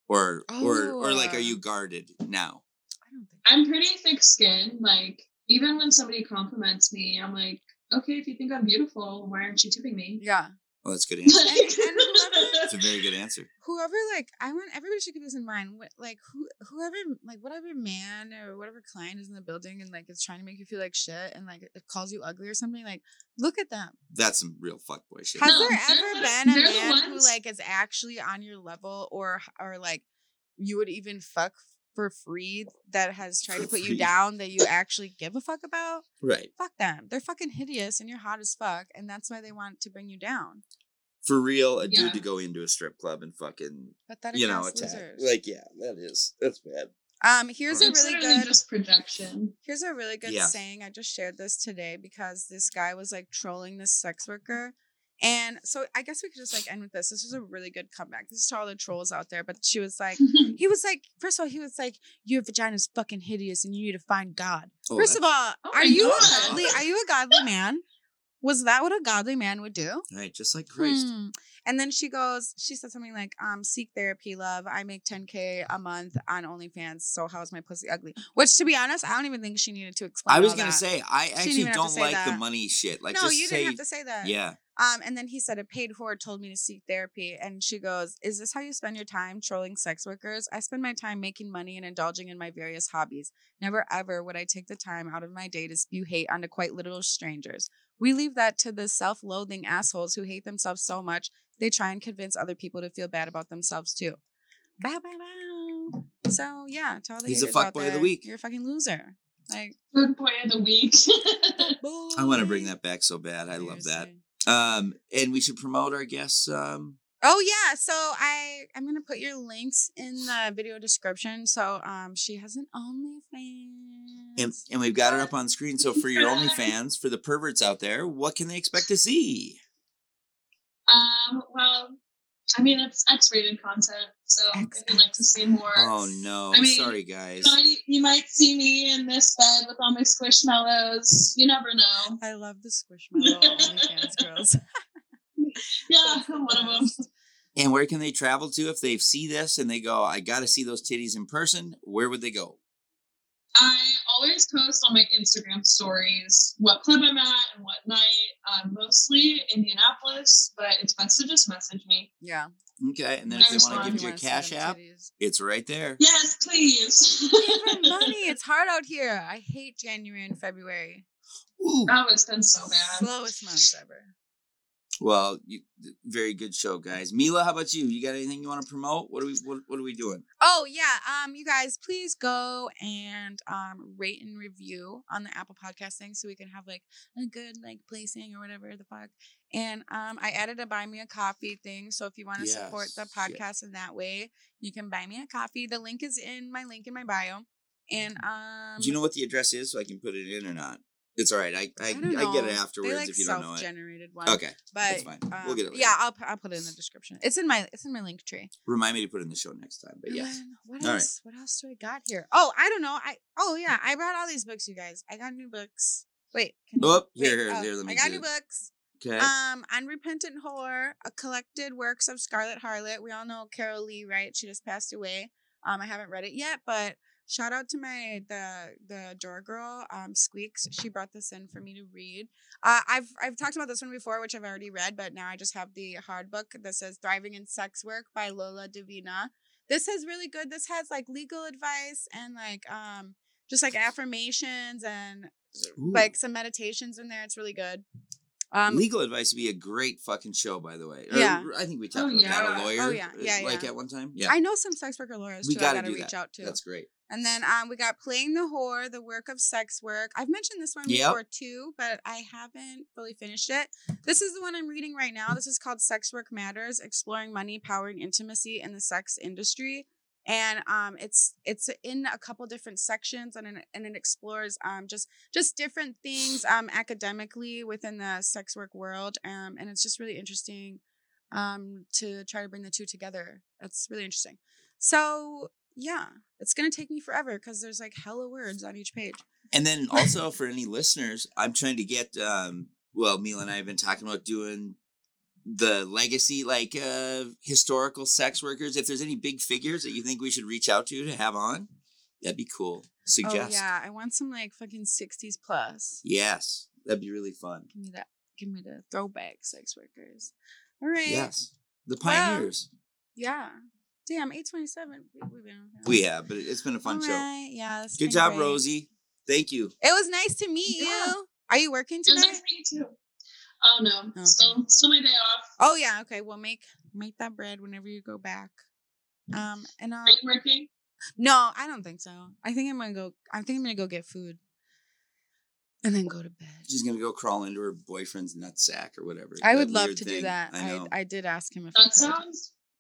Or or or like are
Oh.
you guarded now?
I don't think.
I'm pretty thick skinned. Like, even when somebody compliments me, I'm like, okay, if you think I'm beautiful, why aren't you tipping me?
Yeah.
Well that's a good answer.
And- and whoever-
That's a very good answer.
whoever like I want everybody should keep this in mind. What like who whoever like whatever man or whatever client is in the building and like is trying to make you feel like shit and like it calls you ugly or something, like look at them.
That's some real fuckboy shit.
Has
No,
there ever
the-
been a
they're
man who like is actually on your level or or like you would even fuck for free that has tried
For
to put
free.
you down that you actually give a fuck about?
right.
Fuck them. They're fucking hideous and you're hot as fuck and that's why they want to bring you down.
For real, a dude to go into a strip club and fucking
Pathetic
you know attack.
losers.
Like yeah, that is that's bad.
um here's a really good
just projection.
Here's a really good
Yeah.
saying. I just shared this today because this guy was like trolling this sex worker. And so I guess we could just like end with this. This was a really good comeback. This is to all the trolls out there. But she was like, he was like, first of all, he was like, your vagina's fucking hideous and you need to find God.
Oh,
first of all,
Oh
are
my
you a godly? Are you a godly man? Was that what a godly man would do?
Right, just like Christ.
Hmm. And then she goes, she said something like, um, seek therapy, love. I make 10K a month on OnlyFans. So how is my pussy ugly? Which to be honest, I don't even think she needed to explain.
I was
all
gonna
that.
say I
didn't
actually
even have to
don't
say
like the money shit. Like
no,
just
you
say
didn't have to say that.
yeah.
Um, and then he said a paid whore told me to seek therapy, and she goes, "Is this how you spend your time trolling sex workers? I spend my time making money and indulging in my various hobbies. Never ever would I take the time out of my day to spew hate onto quite literal strangers. We leave that to the self-loathing assholes who hate themselves so much they try and convince other people to feel bad about themselves too." Bow bow bow. So yeah, to all the
He's a
haters out
fuckboy of the week.
You're a fucking loser. Like,
Good boy of the week.
I want to bring that back so bad. I love that.
Seriously.
Um, and we should promote our guests. Um,
Oh yeah, so I I'm gonna put your links in the video description. So um, she has an OnlyFans.
And, and we've got it up on screen. So for your OnlyFans, for the perverts out there, what can they expect to see?
Um, well, I mean, it's X-rated content, so if you'd like to see more,
Oh no,
I mean,
sorry guys.
you might, you might see me in this bed with all my squishmallows. You never know.
I love the Squishmallow OnlyFans girls.
Yeah,
That's the
I'm one of them.
And where can they travel to if they see this and they go, I got to see those titties in person? Where would they go?
I always post on my Instagram stories what club I'm at and what night. Um, mostly Indianapolis, but it's best to just message me.
Yeah.
Okay. And then if they want to give
You
you a cash
them
app,
titties.
it's right there.
Yes, please.
Give her money. It's hard out here. I hate January and February.
Ooh.
oh, it's been so bad.
Slowest months ever.
Well, you, very good show, guys. Mila, how about you? You got anything you want to promote? What are we what, what are we doing?
Oh yeah, um, you guys please go and um rate and review on the Apple Podcast thing so we can have like a good like placing or whatever the fuck. And um, I added a buy me a coffee thing, so if you want to support the
Yes, yeah.
podcast in that way, you can buy me a coffee. The link is in my link in my bio. And um,
Do you know what the address is so I can put it in or not? It's all right. I I,
I,
I get it afterwards
like
if you don't know it.
self-generated one.
Okay.
but
fine. We'll get it
um,
later.
Yeah, I'll I'll put it in the description. It's in my it's in my link tree.
Remind me to put it in the show next time. But yeah.
what
All right.
else? What else do I got here? Oh, I don't know. I oh yeah, I brought all these books, you guys. I got new books. Wait, can you-
Oh, here,
wait,
here,
oh,
here, let me
I got new
it.
books.
Okay.
Um, Unrepentant Whore, a collected works of Scarlot Harlot. We all know Carol Leigh, right? She just passed away. Um, I haven't read it yet, but shout out to my the the door girl, um, Squeaks. She brought this in for me to read. Uh, I've I've talked about this one before, which I've already read, but now I just have the hard book that says "Thriving in Sex Work" by Lola Davina. This is really good. This has like legal advice and like um just like affirmations and
Ooh.
like some meditations in there. It's really good. Um,
Legal advice would be a great fucking show, by the way. Or,
Yeah.
I think we talked
Oh,
about
yeah.
A lawyer.
Oh, yeah.
uh,
Yeah,
Like
yeah.
at one time. Yeah.
I know some sex worker lawyers
we
too.
got
I gotta reach
that.
out to.
That's great.
And then um, we got playing the whore, the work of sex work. I've mentioned this one
Yep.
before too, but I haven't fully finished it. This is the one I'm reading right now. This is called Sex Work Matters: Exploring Money, Power, and Intimacy in the Sex Industry. And um, it's it's in a couple different sections, and it, and it explores um just just different things um academically within the sex work world. Um, and it's just really interesting um to try to bring the two together. It's really interesting. So yeah, it's gonna take me forever because there's like hella words on each page.
And then also for any listeners, I'm trying to get um well, Mila and I have been talking about doing the legacy like uh historical sex workers. If there's any big figures that you think we should reach out to to have on, that'd be cool. Suggest.
Oh yeah, I want some like fucking sixties plus.
Yes. That'd be really fun.
Give me that. Give me the throwback sex workers. All right.
Yes. The
Well,
pioneers.
Yeah. Damn, eight twenty seven. We've been.
we have, but it's been a fun
All
show.
right, Yeah. it's
Good
been
job,
great.
Rosie. Thank you.
It was nice to meet
Yeah.
you. Are you working
It
today?
nice to meet you too. Oh no,
Okay.
still still my day off.
Oh yeah. Okay. Well, make make that bread whenever you go back. Um. And uh,
Are you working?
No, I don't think so. I think I'm gonna go. I think I'm gonna go get food, and then go to bed.
She's gonna go crawl into her boyfriend's nutsack or whatever.
I would love
weird
to do that.
I.
I, I did ask him if I
That
could.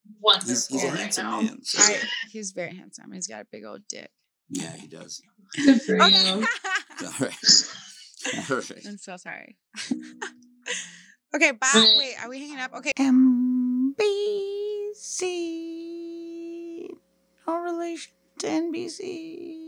Sounds
he's,
wonderful
he's a
Yeah.
right
handsome
now.
man. so-
I, he's very handsome. He's got a big old dick.
yeah, he does.
Good for
Okay.
you.
All right. All right.
I'm so sorry. okay, bye.
Wait.
Wait, are we hanging up? Okay.
MBC. No relation to NBC.